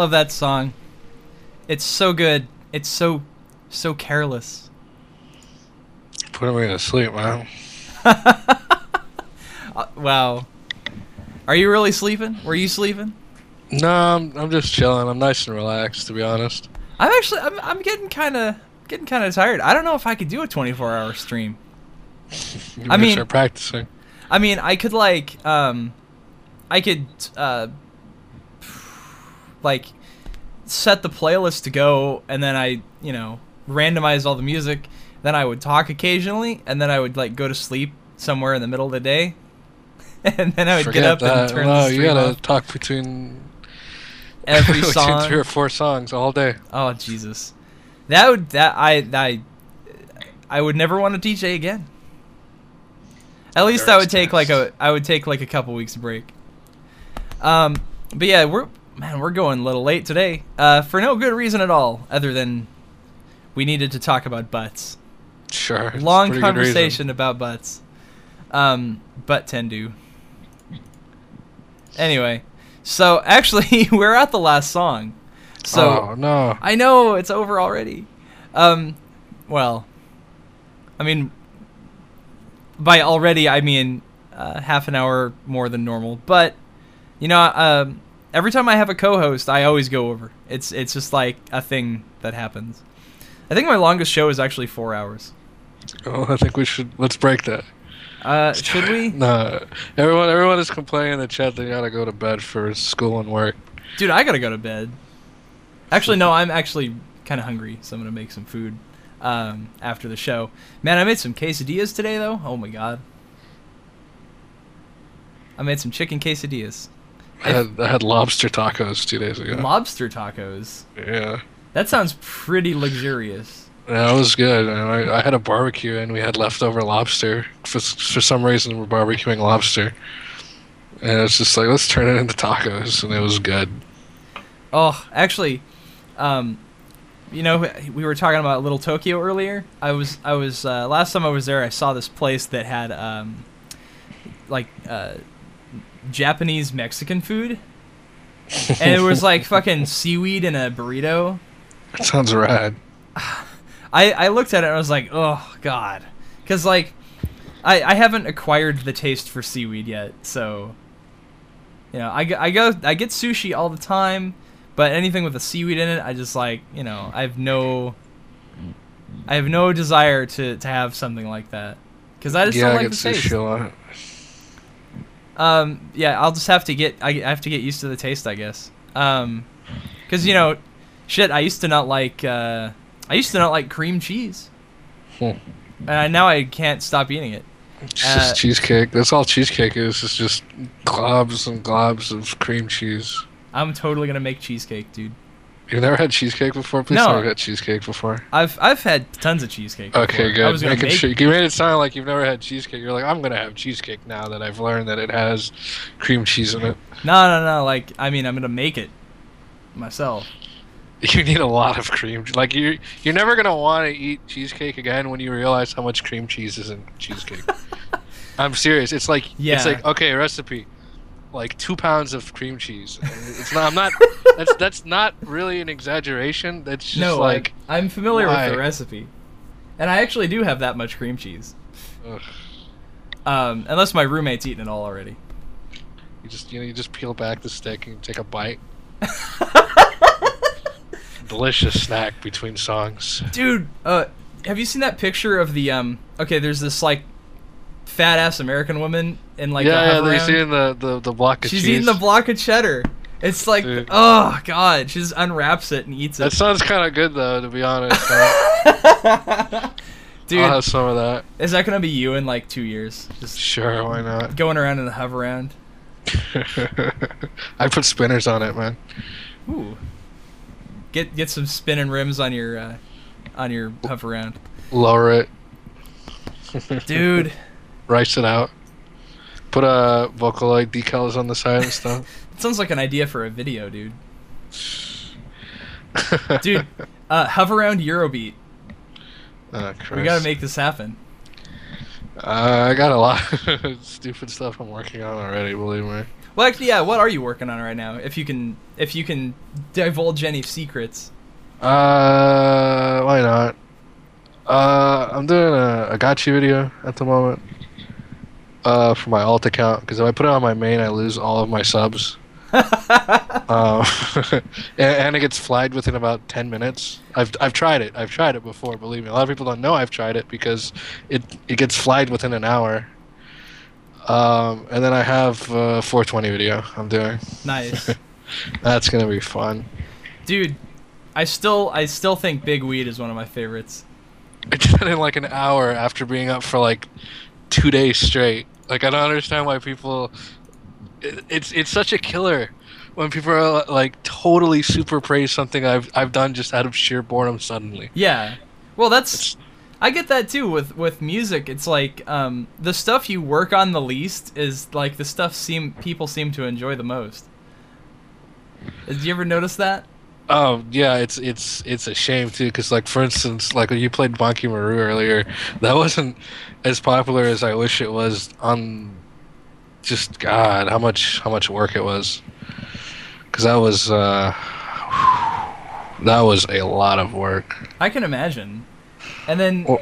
B: love that song. It's so good. It's so so careless.
C: Putting me to sleep, man.
B: Wow. Are you really sleeping? Were you sleeping?
C: No, I'm, I'm just chilling. I'm nice and relaxed, to be honest.
B: I'm actually I'm, I'm getting kind of getting kind of tired. I don't know if I could do a 24-hour stream. I mean-
C: practicing.
B: I mean, I could like um I could uh like set the playlist to go and then I, you know, randomize all the music, then I would talk occasionally and then I would like go to sleep somewhere in the middle of the day. and then I would
C: Forget
B: get up
C: that.
B: and turn
C: no,
B: the
C: you gotta
B: off.
C: talk between
B: every
C: between
B: song.
C: three or four songs all day.
B: Oh Jesus, that would that I I I would never want to DJ again. At least I would take like a I would take like a couple weeks break. Um, but yeah, we're man, we're going a little late today. Uh, for no good reason at all, other than we needed to talk about butts.
C: Sure.
B: Long
C: pretty good reason.
B: conversation about butts. Um, butt tendu. Anyway, so actually we're at the last song. So
C: oh no.
B: I know it's over already. Um, well, I mean, by already I mean uh, half an hour more than normal. But you know, um, every time I have a co-host, I always go over. It's it's just like a thing that happens. I think my longest show is actually four hours.
C: Oh, I think we should let's break that.
B: Uh, should we?
C: No, everyone everyone is complaining in the chat they gotta go to bed for school and work.
B: Dude, I gotta go to bed. Actually, no, I'm actually kind of hungry, so I'm gonna make some food um, after the show. Man, I made some quesadillas today, though. Oh my god, I made some chicken quesadillas,
C: I had, I had lobster tacos two days ago.
B: lobster tacos.
C: yeah.
B: That sounds pretty luxurious.
C: Yeah, it was good. And I, I had a barbecue and we had leftover lobster. For for some reason, we're barbecuing lobster, and it's just like let's turn it into tacos, and it was good.
B: Oh, actually, um, you know, we were talking about Little Tokyo earlier. I was, I was uh, last time I was there. I saw this place that had um, like uh, Japanese Mexican food, and it was like fucking seaweed in a burrito.
C: That sounds rad.
B: I, I looked at it and I was like, oh god, because like I, I haven't acquired the taste for seaweed yet, so you know I, I go I get sushi all the time, but anything with a seaweed in it, I just like you know I have no I have no desire to, to have something like that because I just
C: yeah,
B: don't
C: I
B: like
C: get
B: the taste.
C: sushi a lot.
B: Um, yeah, I'll just have to get I I have to get used to the taste, I guess. Um, because you know, shit, I used to not like uh, I used to not like cream cheese,
C: Hmm.
B: and I, now I can't stop eating it.
C: It's
B: Uh,
C: just cheesecake. That's all cheesecake is. It's just globs and globs of cream cheese.
B: I'm totally gonna make cheesecake, dude.
C: You've never had cheesecake before? Please
B: No.
C: tell me you've had cheesecake before.
B: I've I've had tons of cheesecake.
C: Okay,
B: before. I was
C: good. Making
B: make,
C: sure you made it sound like you've never had cheesecake. You're like, I'm gonna have cheesecake now that I've learned that it has cream cheese in it.
B: No, no, no. Like I mean, I'm gonna make it myself.
C: You need a lot of cream. Like you, you're never gonna want to eat cheesecake again when you realize how much cream cheese is in cheesecake. I'm serious. It's like
B: Yeah.
C: it's like okay, recipe, like two pounds of cream cheese. It's not. I'm not. that's that's not really an exaggeration. That's just
B: no,
C: like
B: I, I'm familiar
C: why?
B: with the recipe, and I actually do have that much cream cheese.
C: ugh.
B: Um, unless my roommate's eaten it all already.
C: you just you know you just peel back the stick and take a bite. Delicious snack between songs.
B: Dude, uh, have you seen that picture of the um? Okay, there's this like fat ass American woman in like
C: yeah, yeah. They're
B: round.
C: seeing the, the the block of
B: She's
C: cheese.
B: eating the block of cheddar. It's like,
C: Dude.
B: oh god, she just unwraps it and eats it.
C: That sounds kind of good though, to be honest.
B: Dude,
C: I'll have some of that.
B: is that gonna be you in like two years? Just
C: Sure, why not?
B: going around in the hover round.
C: I put spinners on it, man.
B: Ooh. Get get some spinning rims on your uh, on your hover round,
C: Lower it,
B: dude.
C: rice it out. Put uh, Vocaloid decals on the side and stuff.
B: It sounds like an idea for a video, dude. Dude, uh, hover around Eurobeat.
C: Oh,
B: We gotta make this happen.
C: Uh, I got a lot of stupid stuff I'm working on already. Believe me.
B: Well, actually, yeah. What are you working on right now? If you can, if you can divulge any secrets.
C: Uh, why not? Uh, I'm doing a, a gotcha video at the moment. Uh, for my alt account, because if I put it on my main, I lose all of my subs. um, and, and it gets flagged within about 10 minutes. I've, I've tried it. I've tried it before, believe me. A lot of people don't know I've tried it because it, it gets flagged within an hour. Um, and then I have a 420 video I'm doing.
B: Nice,
C: That's going to be fun.
B: dude. I still, I still think Big Weed is one of my favorites.
C: I did in like an hour after being up for like two days straight. Like I don't understand why people. it- It's it's such a killer when people are like totally super praise something I've I've done just out of sheer boredom suddenly.
B: Yeah. Well, that's
C: It's,
B: I get that too with with music. It's like um, the stuff you work on the least is like the stuff seem people seem to enjoy the most. Did you ever notice that?
C: oh yeah, it's it's it's a shame too because like for instance like when you played Monkey Maru earlier, that wasn't as popular as I wish it was on. Just God, how much how much work it was. Because that was uh, that was a lot of work.
B: I can imagine. And then
C: Well,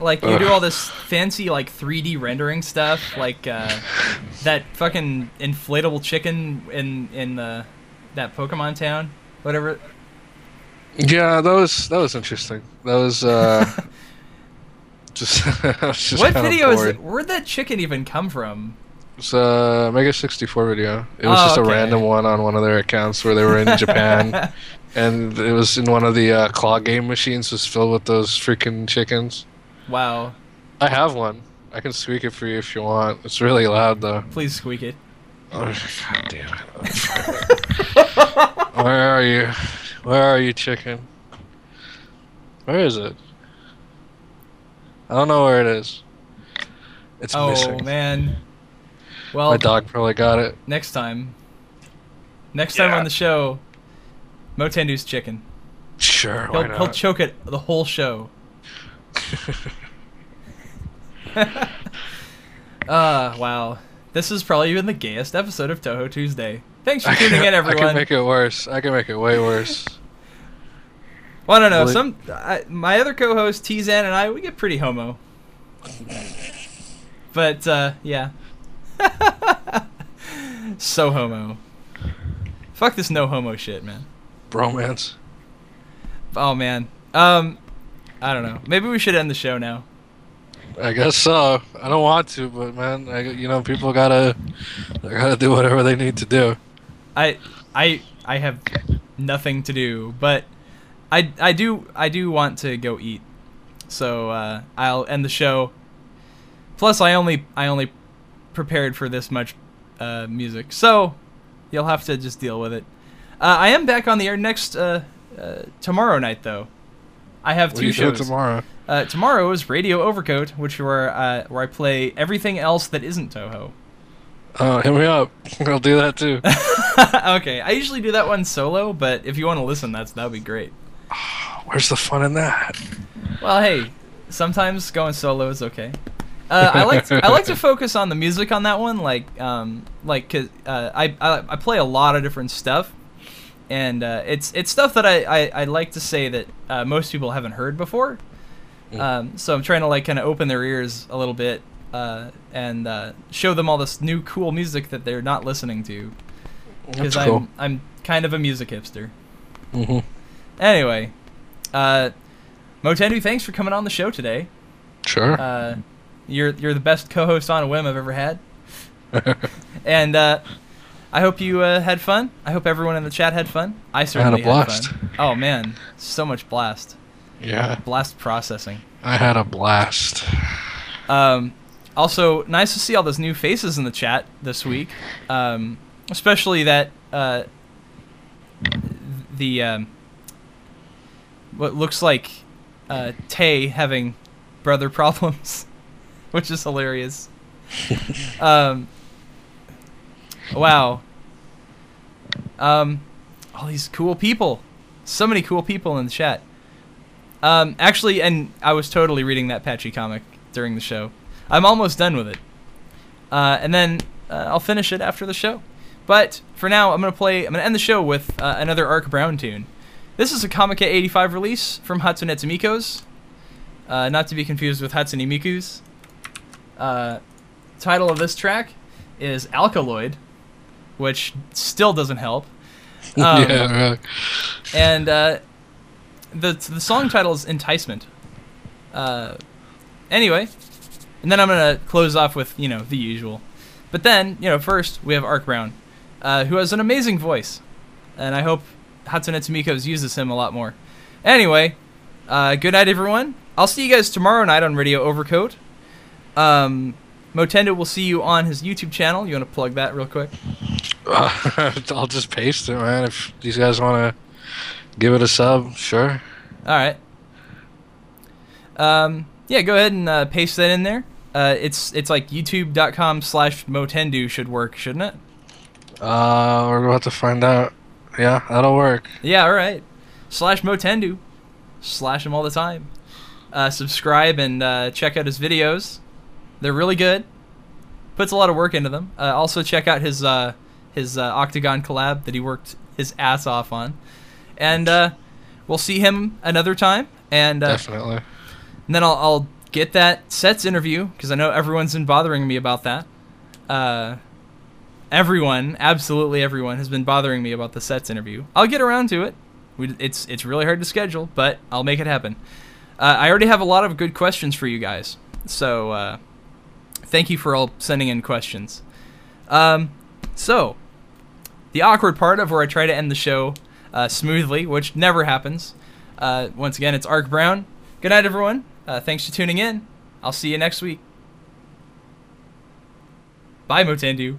B: like you do all this fancy like 3D rendering stuff, like uh, that fucking inflatable chicken in in the that Pokemon town, whatever.
C: Yeah, that was that was interesting. That was uh just, just
B: what video is it? Where'd that chicken even come from?
C: It's a Mega 64 video. It was
B: Oh,
C: just
B: okay.
C: a random one on one of their accounts where they were in Japan, and it was in one of the uh, claw game machines was filled with those freaking chickens.
B: Wow.
C: I have one. I can squeak it for you if you want. It's really loud though.
B: Please squeak it.
C: Oh, God damn it. Where are you? Where are you, chicken? Where is it? I don't know where it is. It's
B: Oh
C: missing.
B: Oh man. Well,
C: My dog probably got it.
B: next time. Next time on the show, MowtenDoo's chicken.
C: Sure,
B: He'll, he'll choke it the whole show. uh, wow. This is probably even the gayest episode of Touhou Tuesday. Thanks for tuning
C: can,
B: in, everyone.
C: I can make it worse. I can make it way worse.
B: Well, I don't know.
C: Really-
B: Some I, my other co-host Tizan and I we get pretty homo. But uh, yeah, so homo. Fuck this no homo shit, man.
C: Bromance.
B: Oh man. Um, I don't know. Maybe we should end the show now.
C: I guess so. I don't want to, but man, I, you know, people gotta, they gotta do whatever they need to do.
B: I I I have nothing to do, but I I do I do want to go eat. So uh, I'll end the show. Plus, I only I only prepared for this much uh, music, so you'll have to just deal with it. Uh, I am back on the air next uh, uh, tomorrow night, though. I have
C: What
B: two
C: do you do
B: shows
C: tomorrow?
B: Uh, tomorrow is Radio Overcoat, which where uh, where I play everything else that isn't Touhou.
C: Oh, hit me up. I'll do that too.
B: okay, I usually do that one solo, but if you want to listen, that's that'd be great.
C: Where's the fun in that?
B: Well, hey, sometimes going solo is okay. Uh, I like to, I like to focus on the music on that one, like um like 'cause, uh, I, I I play a lot of different stuff, and uh, it's it's stuff that I, I, I like to say that uh, most people haven't heard before. Um, so I'm trying to like kind of open their ears a little bit uh, and uh, show them all this new cool music that they're not listening to because I'm. I'm kind of a music hipster.
C: hmm
B: Anyway, uh, MowtenDoo, thanks for coming on the show today.
C: Sure.
B: Uh, you're you're the best co-host on a whim I've ever had, and uh, I hope you uh, had fun. I hope everyone in the chat had fun. I certainly had a
C: blast.
B: fun. Oh man, so much blast,
C: yeah,
B: blast processing.
C: I had a blast.
B: Um, also, nice to see all those new faces in the chat this week, um, especially that uh, the um, what looks like uh, Tay having brother problems, which is hilarious. um, wow. Um, all these cool people, so many cool people in the chat. Um, actually, and I was totally reading that patchy comic during the show. I'm almost done with it. Uh, and then uh, I'll finish it after the show. But for now, I'm gonna play. I'm gonna end the show with uh, another Arc Brown tune. This is a Comic 85 release from Hatsunetsumiko's, uh, not to be confused with Hatsune Miku's. Uh, title of this track is Alkaloid, which still doesn't help. Um,
C: yeah, right.
B: and uh, the the song title is Enticement. Uh, anyway, and then I'm gonna close off with you know the usual, but then you know first we have Ark Brown, uh, who has an amazing voice, and I hope Hatsunetsumiko's uses him a lot more. Anyway, uh, good night everyone. I'll see you guys tomorrow night on Radio Overcoat. Um, MowtenDoo will see you on his YouTube channel. You want to plug that real quick?
C: I'll just paste it, man. If these guys want to give it a sub, sure.
B: All right. Um, yeah, go ahead and uh, paste that in there. Uh, it's it's like youtube.com slash mowtendoo should work, shouldn't it?
C: Uh, we're about to find out. Yeah, that'll work.
B: Yeah, all right. Slash mowtendoo. Slash him all the time. Uh, subscribe and uh, check out his videos. They're really good. Puts a lot of work into them. Uh, also check out his uh, his uh, Octagon collab that he worked his ass off on. And uh, we'll see him another time. And uh,
C: Definitely.
B: And then I'll, I'll get that sets interview because I know everyone's been bothering me about that. Everyone, absolutely everyone, has been bothering me about the sets interview. I'll get around to it. We, it's it's really hard to schedule, but I'll make it happen. Uh, I already have a lot of good questions for you guys, so uh, thank you for all sending in questions. Um, so the awkward part of where I try to end the show uh, smoothly, which never happens. Uh, once again, it's Ark Brown. Good night, everyone. Uh, thanks for tuning in. I'll see you next week. Bye, MowtenDoo.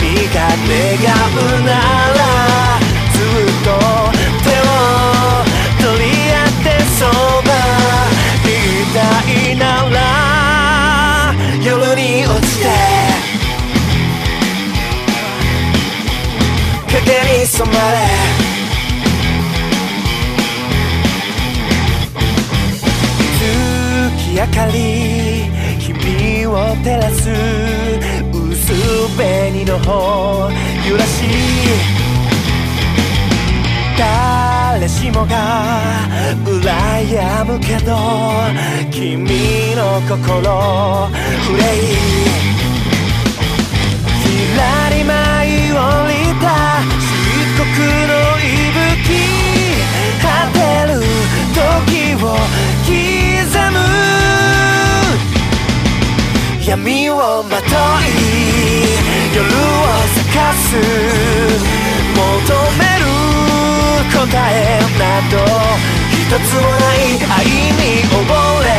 F: が願うならずっと手を取り合ってそばいたいなら夜に落ちて影に染まれ月明かり君を照らす紅の方揺らし誰しもが羨むけど君の心憂いひらり舞い降りた漆黒の息吹。果てる時を刻む闇をまとい夜を咲かす求める答えなど一つもない愛に溺れ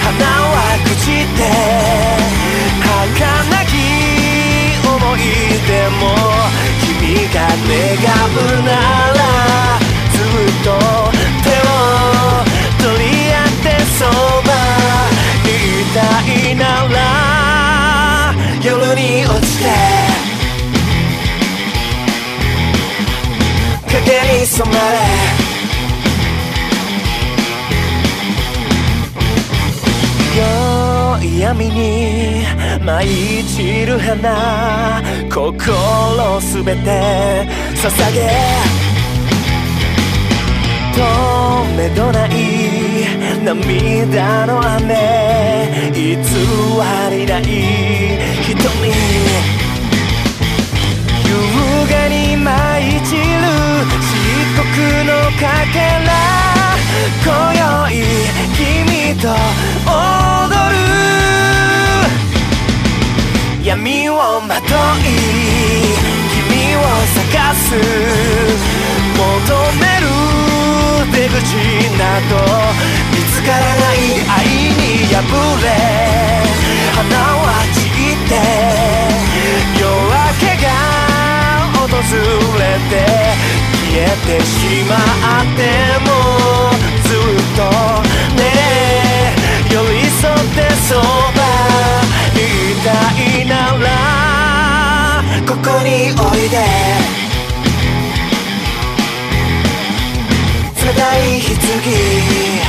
F: 花は朽ちて儚き思い出も君が願うならずっと手を取り合ってそばたいなら夜に落ちて影に染まれ闇に舞い散る花心すべて捧げ止めどない涙の雨偽りない瞳。優雅に舞い散る漆黒のかけら今宵君と踊る。闇をまとい君を探す。求める出口などぶつからない愛に破れ花は散って夜明けが訪れて消えてしまってもずっとねえ寄り添ってそばにいたいならここにおいで。冷たい棺